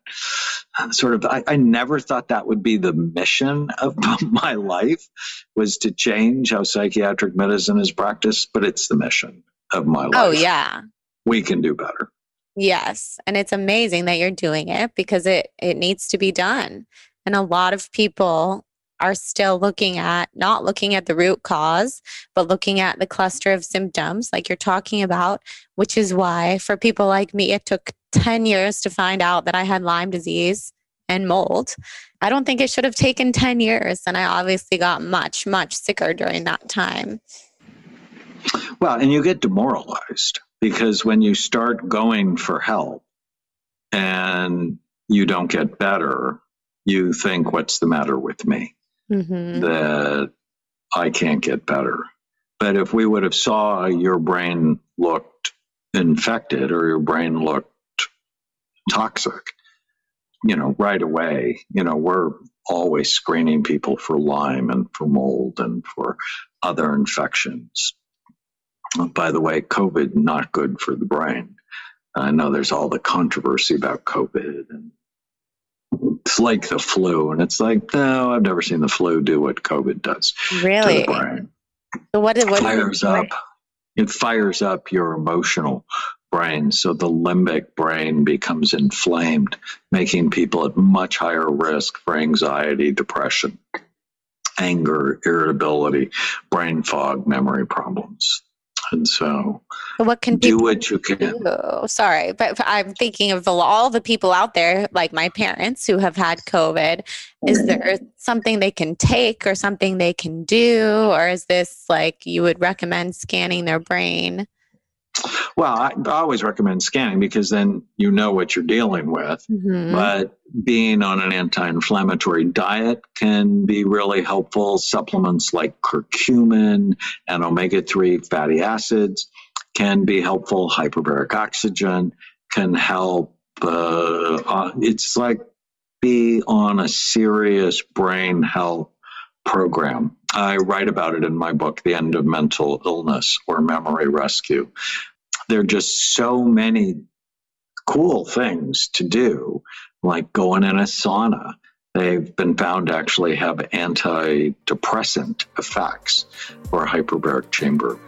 sort of, I, I, never thought that would be the mission of my life was to change how psychiatric medicine is practiced, but it's the mission of my oh, life. Oh, yeah. We can do better. Yes. And it's amazing that you're doing it because it, it needs to be done. And a lot of people are still looking at not looking at the root cause, but looking at the cluster of symptoms like you're talking about, which is why for people like me, it took 10 years to find out that I had Lyme disease and mold. I don't think it should have taken 10 years. And I obviously got much, much sicker during that time. Well, and you get demoralized because when you start going for help and you don't get better, you think, what's the matter with me? Mm-hmm. that I can't get better. But if we would have saw your brain looked infected or your brain looked toxic, you know, right away, you know, we're always screening people for Lyme and for mold and for other infections. By the way, COVID not good for the brain. I know there's all the controversy about COVID and it's like the flu, and it's like, no, I've never seen the flu do what COVID does. Really? To the brain. So what, what fires up? It fires up your emotional brain, so the limbic brain becomes inflamed, making people at much higher risk for anxiety, depression, anger, irritability, brain fog, memory problems. And so, what can do what you can. Do? Sorry, but I'm thinking of all the people out there, like my parents who have had COVID. Is there something they can take or something they can do? Or is this like you would recommend scanning their brain? Well, I, always recommend scanning because then you know what you're dealing with. Mm-hmm. But being on an anti inflammatory diet can be really helpful. Supplements like curcumin and omega 3 fatty acids can be helpful. Hyperbaric oxygen can help. Uh, uh, it's like be on a serious brain health program. I write about it in my book, The End of Mental Illness or Memory Rescue. There are just so many cool things to do, like going in a sauna. They've been found to actually have antidepressant effects for a hyperbaric chamber.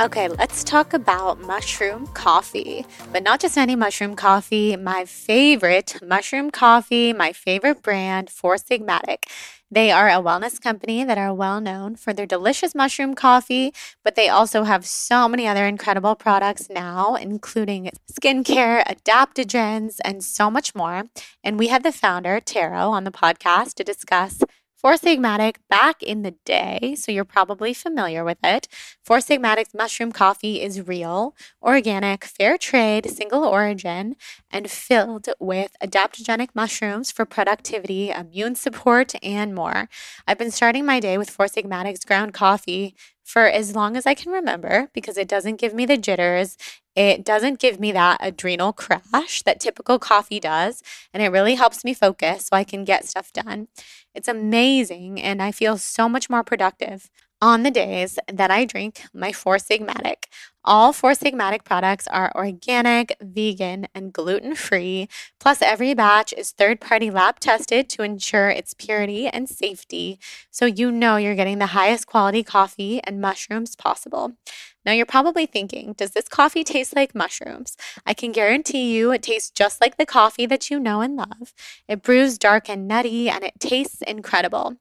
Okay, let's talk about mushroom coffee, but not just any mushroom coffee. My favorite mushroom coffee, my favorite brand, Four Sigmatic. They are a wellness company that are well known for their delicious mushroom coffee, but they also have so many other incredible products now, including skincare, adaptogens, and so much more. And we had the founder, Tero, on the podcast to discuss Four Sigmatic back in the day, so you're probably familiar with it. Four Sigmatic's mushroom coffee is real, organic, fair trade, single origin, and filled with adaptogenic mushrooms for productivity, immune support, and more. I've been starting my day with Four Sigmatic's ground coffee for as long as I can remember because it doesn't give me the jitters. It doesn't give me that adrenal crash that typical coffee does, and it really helps me focus so I can get stuff done. It's amazing, and I feel so much more productive on the days that I drink my Four Sigmatic. All Four Sigmatic products are organic, vegan, and gluten free. Plus, every batch is third party lab tested to ensure its purity and safety. So you know you're getting the highest quality coffee and mushrooms possible. Now, you're probably thinking, does this coffee taste like mushrooms? I can guarantee you it tastes just like the coffee that you know and love. It brews dark and nutty, and it tastes incredible.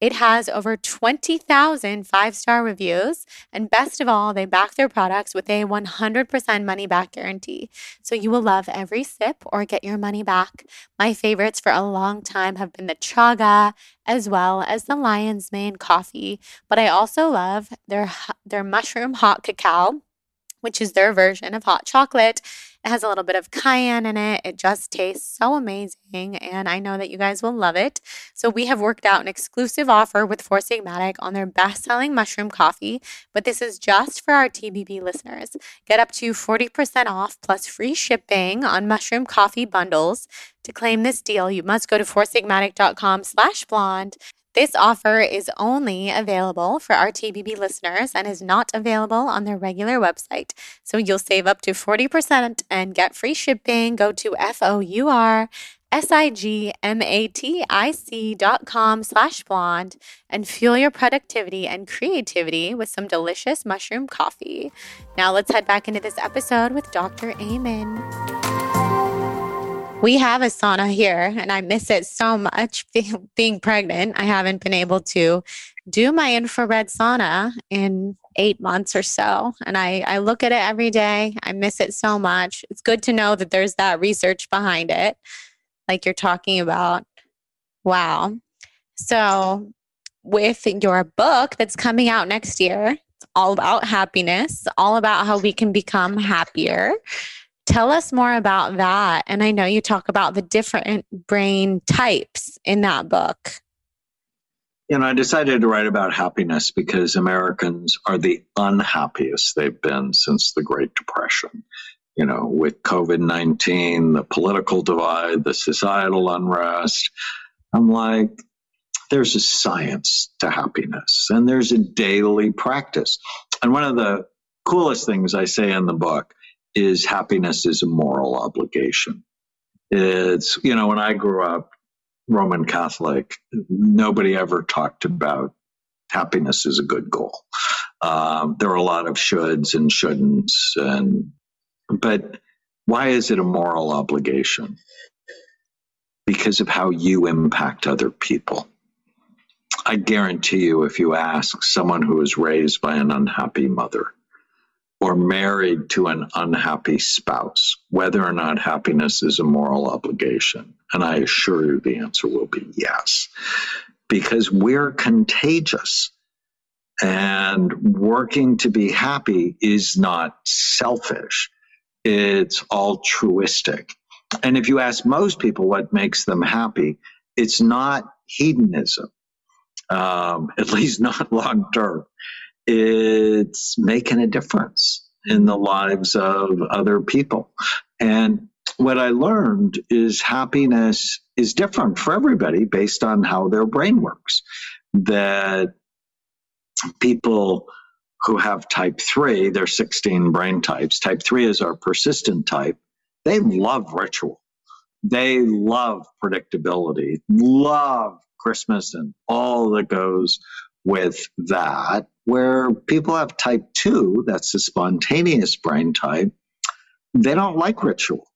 It has over 20,000 five star reviews. And best of all, they back their products with a 100% money back guarantee. So you will love every sip or get your money back. My favorites for a long time have been the Chaga as well as the Lion's Mane coffee. But I also love their, their mushroom hot cacao which is their version of hot chocolate. It has a little bit of cayenne in it. It just tastes so amazing, and I know that you guys will love it. So, we have worked out an exclusive offer with Four Sigmatic on their best selling mushroom coffee, but this is just for our TBB listeners. Get up to 40% off plus free shipping on mushroom coffee bundles. To claim this deal, you must go to foursigmatic.com slash blonde this offer is only available for our listeners and is not available on their regular website. So you'll save up to 40% and get free shipping. Go to F-O-U-R S-I-G-M-A-T-I-C dot com slash blonde and fuel your productivity and creativity with some delicious mushroom coffee. Now let's head back into this episode with Dr. Amen. We have a sauna here and I miss it so much being pregnant. I haven't been able to do my infrared sauna in eight months or so. And I, I look at it every day. I miss it so much. It's good to know that there's that research behind it, like you're talking about. Wow. So, with your book that's coming out next year, it's all about happiness, all about how we can become happier Tell us more about that. And I know you talk about the different brain types in that book. You know, I decided to write about happiness because Americans are the unhappiest they've been since the Great Depression. You know, with COVID 19, the political divide, the societal unrest. I'm like, there's a science to happiness and there's a daily practice. And one of the coolest things I say in the book is happiness is a moral obligation. It's, you know, when I grew up, Roman Catholic, nobody ever talked about happiness is a good goal. Um, there are a lot of shoulds and shouldn'ts, and but why is it a moral obligation? Because of how you impact other people. I guarantee you, if you ask someone who was raised by an unhappy mother or married to an unhappy spouse, whether or not happiness is a moral obligation, and I assure you the answer will be yes, because we're contagious. And working to be happy is not selfish, it's altruistic. And if you ask most people what makes them happy, it's not hedonism, um, at least not long term. It's making a difference in the lives of other people. And what I learned is happiness is different for everybody based on how their brain works. That people who have type 3, there's 16 brain types. Type 3 is our persistent type. They love ritual. They love predictability, love Christmas and all that goes with that. Where people have type 2, that's the spontaneous brain type, they don't like ritual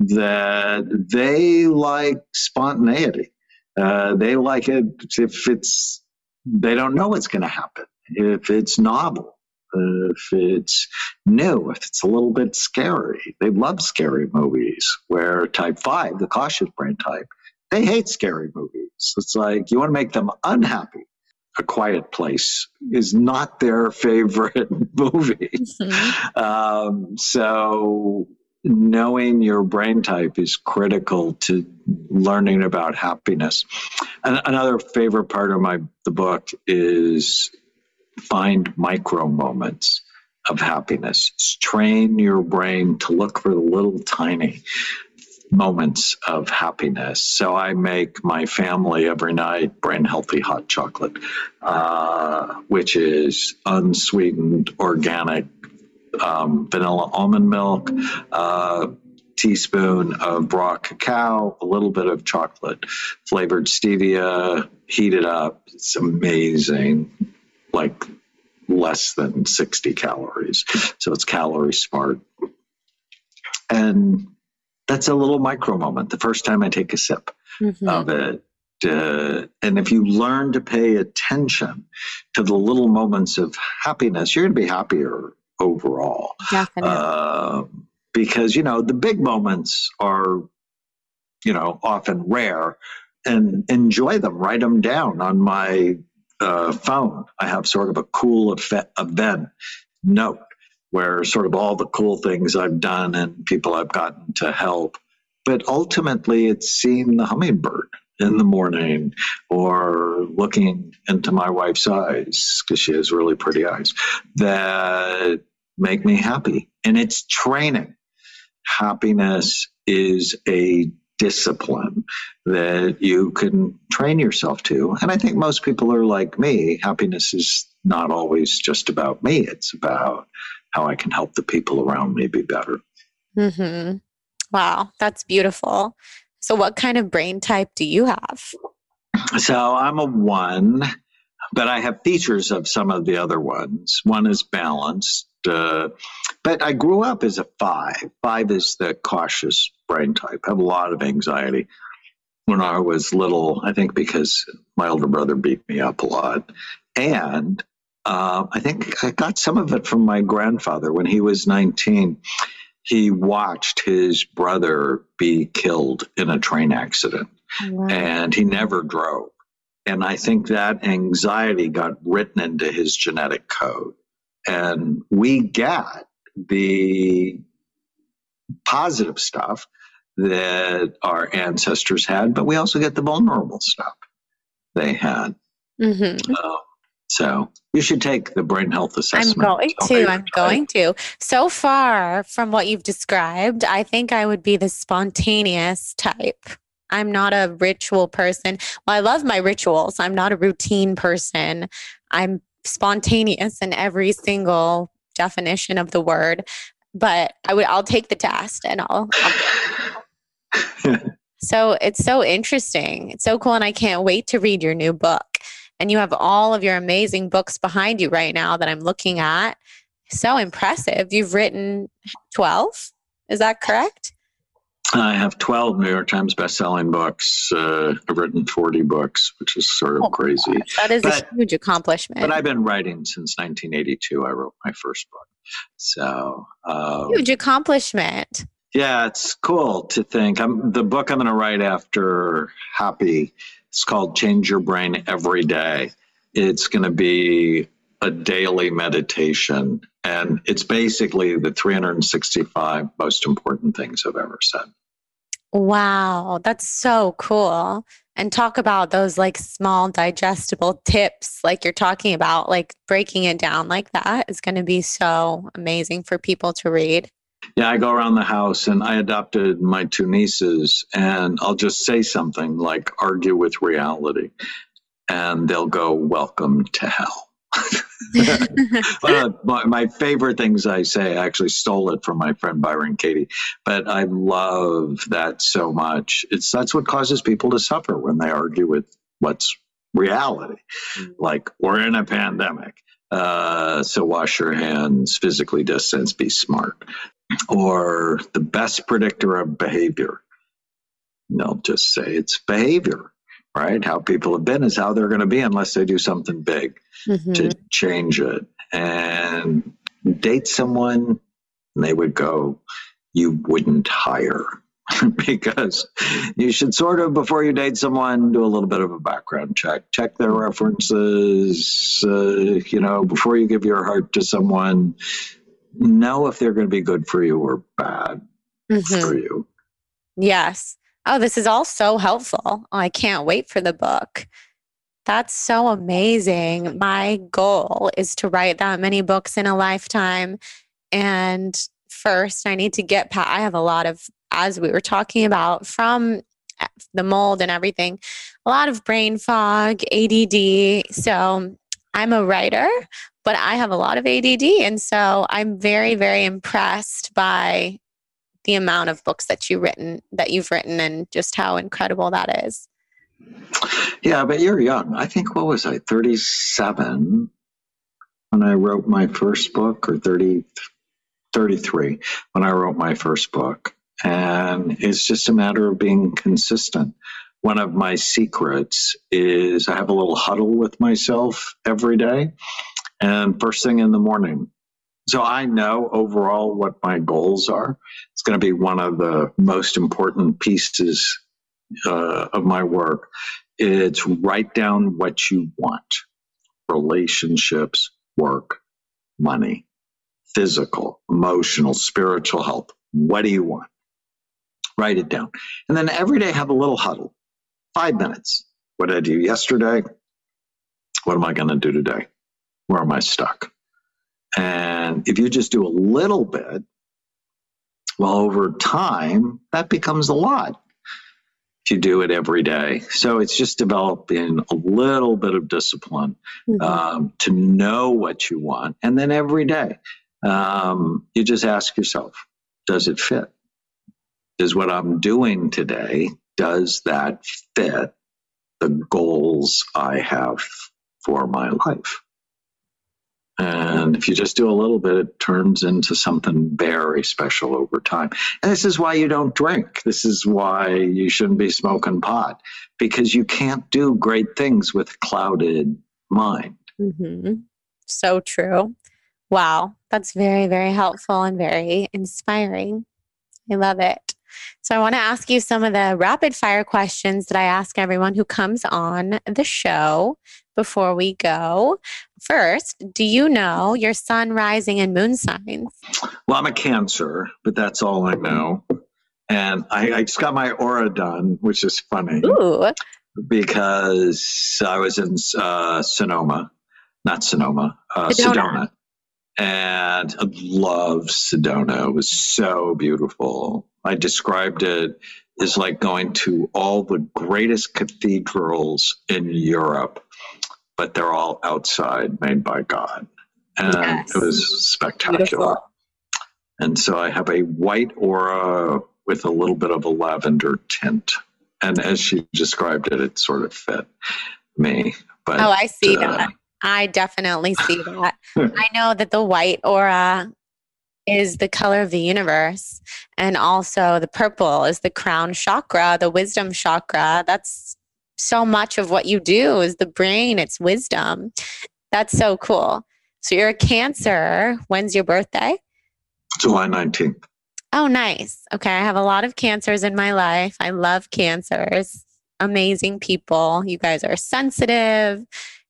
that they like spontaneity. Uh, they like it if it's, they don't know what's going to happen, if it's novel, if it's new, if it's a little bit scary. They love scary movies, where type five, the cautious brain type, they hate scary movies. It's like you want to make them unhappy. A Quiet Place is not their favorite movie. Mm-hmm. Um, so knowing your brain type is critical to learning about happiness. And another favorite part of my the book is find micro moments of happiness. Train your brain to look for the little tiny moments of happiness. So I make my family every night brain healthy hot chocolate, uh, which is unsweetened organic um, vanilla almond milk, uh, teaspoon of raw cacao, a little bit of chocolate flavored stevia, heat it up. It's amazing. Like less than 60 calories. So it's calorie smart. And that's a little micro moment. The first time I take a sip mm-hmm. of it, uh, and if you learn to pay attention to the little moments of happiness, you're going to be happier overall. Definitely. Uh, because, you know, the big moments are, you know, often rare and enjoy them, write them down on my uh, phone. I have sort of a cool event note where sort of all the cool things I've done and people I've gotten to help. But ultimately, it's seeing the hummingbird in the morning or looking into my wife's eyes because she has really pretty eyes that make me happy. And it's training. Happiness is a discipline that you can train yourself to. And I think most people are like me. Happiness is not always just about me, it's about how I can help the people around me be better. Mm-hmm. Wow, that's beautiful. So, what kind of brain type do you have? So, I'm a one, but I have features of some of the other ones. One is balanced, uh, but I grew up as a five. Five is the cautious brain type. I have a lot of anxiety. When I was little, I think because my older brother beat me up a lot. And uh, I think I got some of it from my grandfather when he was 19. He watched his brother be killed in a train accident, wow. and he never drove. And I think that anxiety got written into his genetic code. And we get the positive stuff that our ancestors had, but we also get the vulnerable stuff they had. Mm-hmm. Uh, so you should take the brain health assessment. I'm going to. I'm going to. So far from what you've described, I think I would be the spontaneous type. I'm not a ritual person. Well, I love my rituals. I'm not a routine person. I'm spontaneous in every single definition of the word. But I would I'll take the test and I'll, I'll So it's so interesting. It's so cool and I can't wait to read your new book. And you have all of your amazing books behind you right now that I'm looking at. So impressive. You've written 12. Is that correct? I have 12 New York Times best-selling books. Uh, I've written 40 books, which is sort of oh, crazy. Gosh, that is but, a huge accomplishment. But I've been writing since 1982. I wrote my first book. So um, huge accomplishment. Yeah, it's cool to think. I'm the book I'm going to write after Happy. It's called Change Your Brain Every Day. It's going to be a daily meditation, and it's basically the 365 most important things I've ever said. Wow, that's so cool. And talk about those like small digestible tips, like you're talking about, like breaking it down like that is going to be so amazing for people to read. Yeah, I go around the house and I adopted my two nieces, and I'll just say something like argue with reality, and they'll go, Welcome to hell. uh, my, my, favorite things I say, I actually stole it from my friend Byron Katie, but I love that so much. It's that's what causes people to suffer when they argue with what's reality. Mm-hmm. Like we're in a pandemic, uh, so wash your hands, physically distance, be smart or the best predictor of behavior. They'll just say it's behavior, right? How people have been is how they're going to be unless they do something big mm-hmm. to change it. And date someone, they would go, you wouldn't hire. because you should sort of before you date someone do a little bit of a background check check their references uh, you know before you give your heart to someone know if they're going to be good for you or bad mm-hmm. for you. Yes. Oh, this is all so helpful. I can't wait for the book. That's so amazing. My goal is to write that many books in a lifetime. And first, I need to get past, I have a lot of, as we were talking about, from the mold and everything, a lot of brain fog, ADD. So I'm a writer, but I have a lot of ADD. And so I'm very, very impressed by the amount of books that you've written that you've written and just how incredible that is. Yeah, but you're young. I think what was I, 37 when I wrote my first book or 30 33 when I wrote my first book. And it's just a matter of being consistent. One of my secrets is I have a little huddle with myself every day and first thing in the morning. So I know overall what my goals are. It's going to be one of the most important pieces uh, of my work. It's write down what you want relationships, work, money, physical, emotional, spiritual health. What do you want? Write it down. And then every day have a little huddle, five minutes. What did I do yesterday? What am I going to do today? where am I stuck? And if you just do a little bit, well, over time, that becomes a lot if you do it every day. So it's just developing a little bit of discipline mm-hmm. um, to know what you want. And then every day, um, you just ask yourself, does it fit? Does what I'm doing today, does that fit the goals I have for my life? And if you just do a little bit, it turns into something very special over time. And this is why you don't drink. This is why you shouldn't be smoking pot because you can't do great things with a clouded mind. Mm-hmm. So true. Wow. That's very, very helpful and very inspiring. I love it. So, I want to ask you some of the rapid fire questions that I ask everyone who comes on the show before we go. first, do you know your sun, rising, and moon signs? Well, I'm a Cancer, but that's all I know. And I, I just got my aura done, which is funny Ooh, because I was in uh, Sonoma, not Sonoma, uh, Sedona. Sedona. And I love Sedona. It was so beautiful. I described it as like going to all the greatest cathedrals in Europe, but they're all outside, made by God. And Yes. it was spectacular. beautiful. And so I have a white aura with a little bit of a lavender tint. And as she described it, it sort of fit me. But Oh, I see uh, that. I definitely see that. I know that the white aura is the color of the universe, and also the purple is the crown chakra, the wisdom chakra. That's so much of what you do is the brain, it's wisdom. That's so cool. So you're a Cancer. When's your birthday? July 19th. Oh, nice. Okay. I have a lot of cancers in my life. I love cancers. Amazing people. You guys are sensitive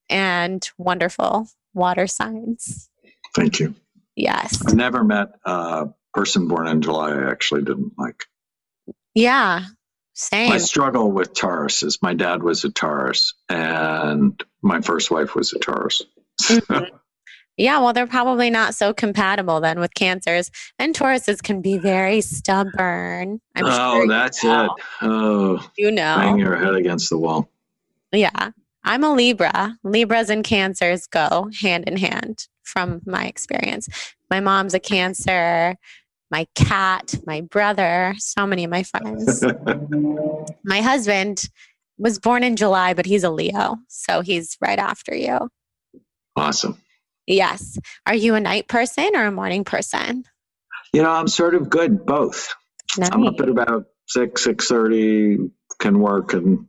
and wonderful water signs. Thank you. Yes. I never met a person born in July I actually didn't like. Yeah. Same. My struggle with Taurus is my dad was a Taurus and my first wife was a Taurus. Mhm. Yeah, well, they're probably not so compatible then with cancers. And Tauruses can be very stubborn. I'm oh, sure you that's know. it. Oh, You bang know. your head against the wall. Yeah. I'm a Libra. Libras and cancers go hand in hand from my experience. My mom's a cancer, my cat, my brother, so many of my friends. my husband was born in July, but he's a Leo. So he's right after you. awesome. Yes. Are you a night person or a morning person? You know, I'm sort of good both. I'm up at about six, six thirty, can work and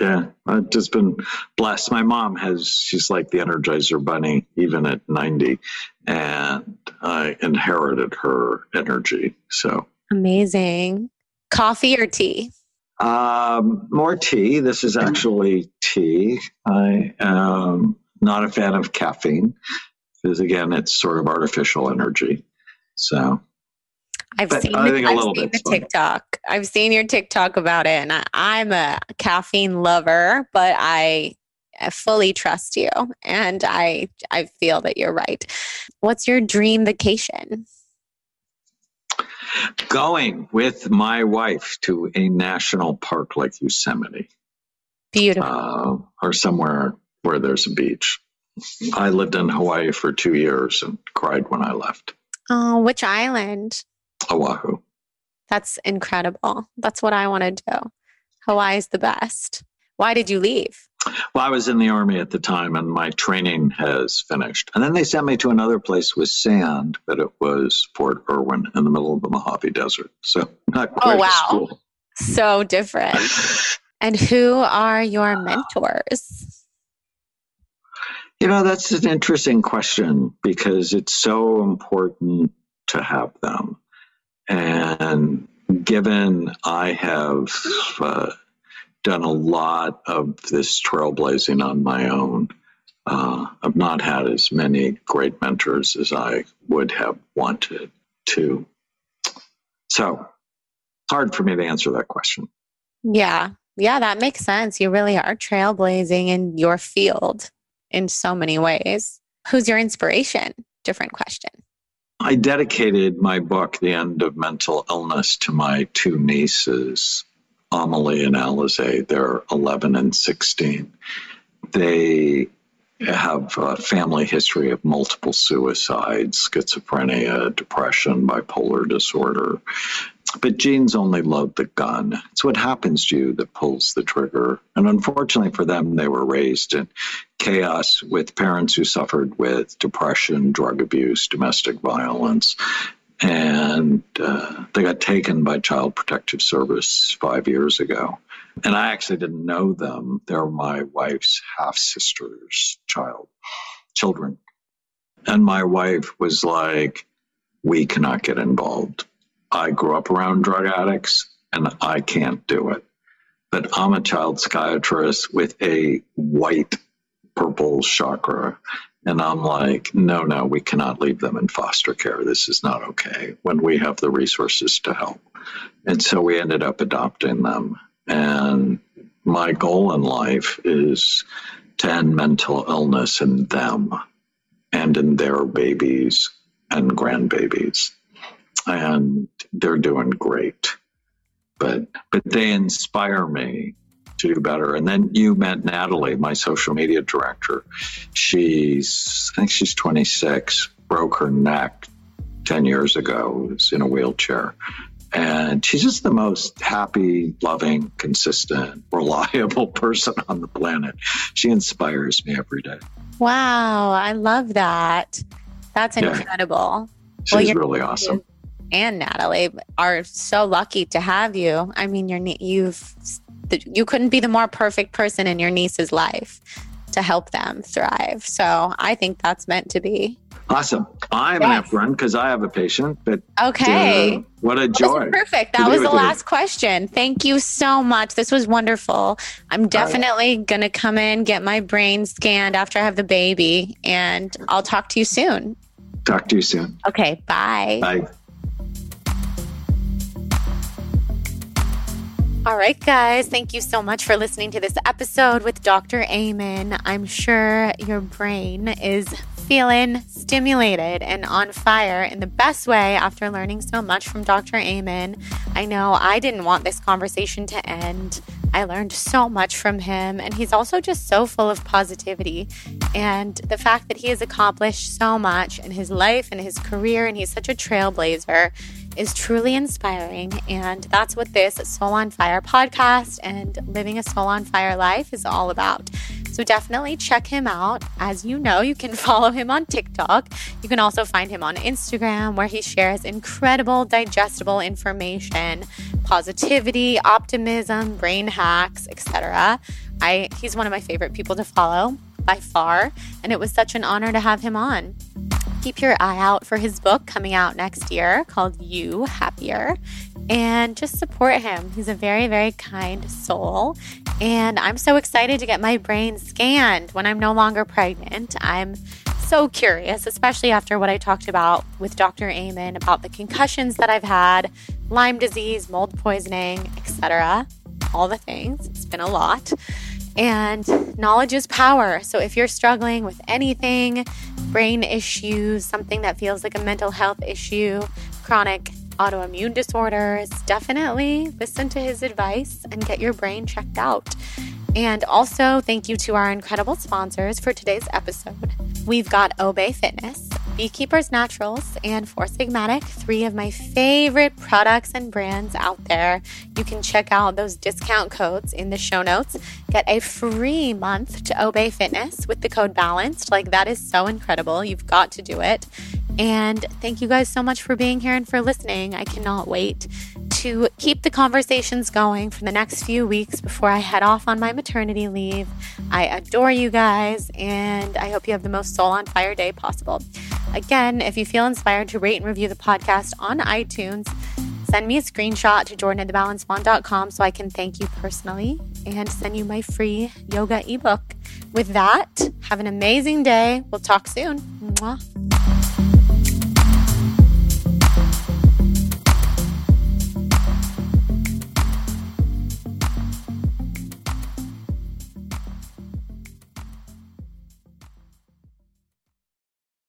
yeah, I've just been blessed. My mom has she's like the Energizer bunny, even at ninety. And I inherited her energy. So Amazing. Coffee or tea? um more tea. This is actually tea. I am not a fan of caffeine. Because again, it's sort of artificial energy. So I've But seen, I the, think a I've seen the. TikTok. I've seen your TikTok about it, and I, I'm a caffeine lover, but I, I fully trust you, and I I feel that you're right. What's your dream vacation? going with my wife to a national park like Yosemite Beautiful. uh, or somewhere where there's a beach. I lived in Hawaii for two years and cried when I left oh, which island? Oahu. That's incredible. That's what I want to do. Hawaii's the best. Why did you leave? Well, I was in the army at the time and my training has finished. And then they sent me to another place with sand, but it was Fort Irwin in the middle of the Mojave Desert. So not oh, quite Oh, wow. a school. So different. And who are your mentors? You know, that's an interesting question because it's so important to have them. And given I have uh, done a lot of this trailblazing on my own, uh, I've not had as many great mentors as I would have wanted to. So hard for me to answer that question. Yeah. Yeah, that makes sense. You really are trailblazing in your field in so many ways. Who's your inspiration? Different question. I dedicated my book, The End of Mental Illness, to my two nieces, Amelie and Alize. They're 11 and 16. They have a family history of multiple suicides, schizophrenia, depression, bipolar disorder. But genes only load the gun. It's what happens to you that pulls the trigger. And unfortunately for them, they were raised in chaos with parents who suffered with depression, drug abuse, domestic violence. And uh, they got taken by Child Protective Service five years ago. And I actually didn't know them. They're my wife's half sister's child, children. And my wife was like, We cannot get involved. I grew up around drug addicts and I can't do it. But I'm a child psychiatrist with a white purple chakra. And I'm like, no, no, we cannot leave them in foster care. This is not okay when we have the resources to help. And so we ended up adopting them. And my goal in life is to end mental illness in them and in their babies and grandbabies. And they're doing great. But but they inspire me to do better. And then you met Natalie, my social media director. She's, I think she's 26, broke her neck 10 years ago, was in a wheelchair. And she's just the most happy, loving, consistent, reliable person on the planet. She inspires me every day. Wow, I love that. That's incredible. Yeah. She's well, really awesome. And Natalie are so lucky to have you. I mean, you're you've you couldn't be the more perfect person in your niece's life to help them thrive. So I think that's meant to be. Awesome. I'm yes. gonna have to run because I have a patient. But okay, uh, what a joy! perfect. That was the last you. question. Thank you so much. This was wonderful. I'm definitely right. gonna come in get my brain scanned after I have the baby, and I'll talk to you soon. Talk to you soon. Okay. Bye. Bye. All right, guys, thank you so much for listening to this episode with Dr. Amen. I'm sure your brain is feeling stimulated and on fire in the best way after learning so much from Dr. Amen. I know I didn't want this conversation to end. I learned so much from him, and he's also just so full of positivity. And the fact that he has accomplished so much in his life and his career, and he's such a trailblazer is truly inspiring. And that's what this Soul on Fire podcast and living a soul on fire life is all about. So definitely check him out. As you know, you can follow him on TikTok. You can also find him on Instagram, where he shares incredible, digestible information, positivity, optimism, brain hacks, etc. I he's one of my favorite people to follow by far, and it was such an honor to have him on keep your eye out for his book coming out next year called You Happier and just support him. He's a very, very kind soul. And I'm so excited to get my brain scanned when I'm no longer pregnant. I'm so curious, especially after what I talked about with Dr. Amen about the concussions that I've had, Lyme disease, mold poisoning, etc. All the things. It's been a lot. And knowledge is power. So if you're struggling with anything, brain issues, something that feels like a mental health issue, chronic autoimmune disorders, definitely listen to his advice and get your brain checked out. And also, thank you to our incredible sponsors for today's episode. We've got Obé Fitness, Beekeepers Naturals, and Four Sigmatic, three of my favorite products and brands out there. You can check out those discount codes in the show notes. Get a free month to Obé Fitness with the code BALANCED. Like, that is so incredible. You've got to do it. And thank you guys so much for being here and for listening. I cannot wait to keep the conversations going for the next few weeks before I head off on my maternity leave. I adore you guys, and I hope you have the most soul on fire day possible. Again, if you feel inspired to rate and review the podcast on iTunes, send me a screenshot to jordan@thebalancedmom.com so I can thank you personally and send you my free yoga ebook. With that, have an amazing day. We'll talk soon. Mwah.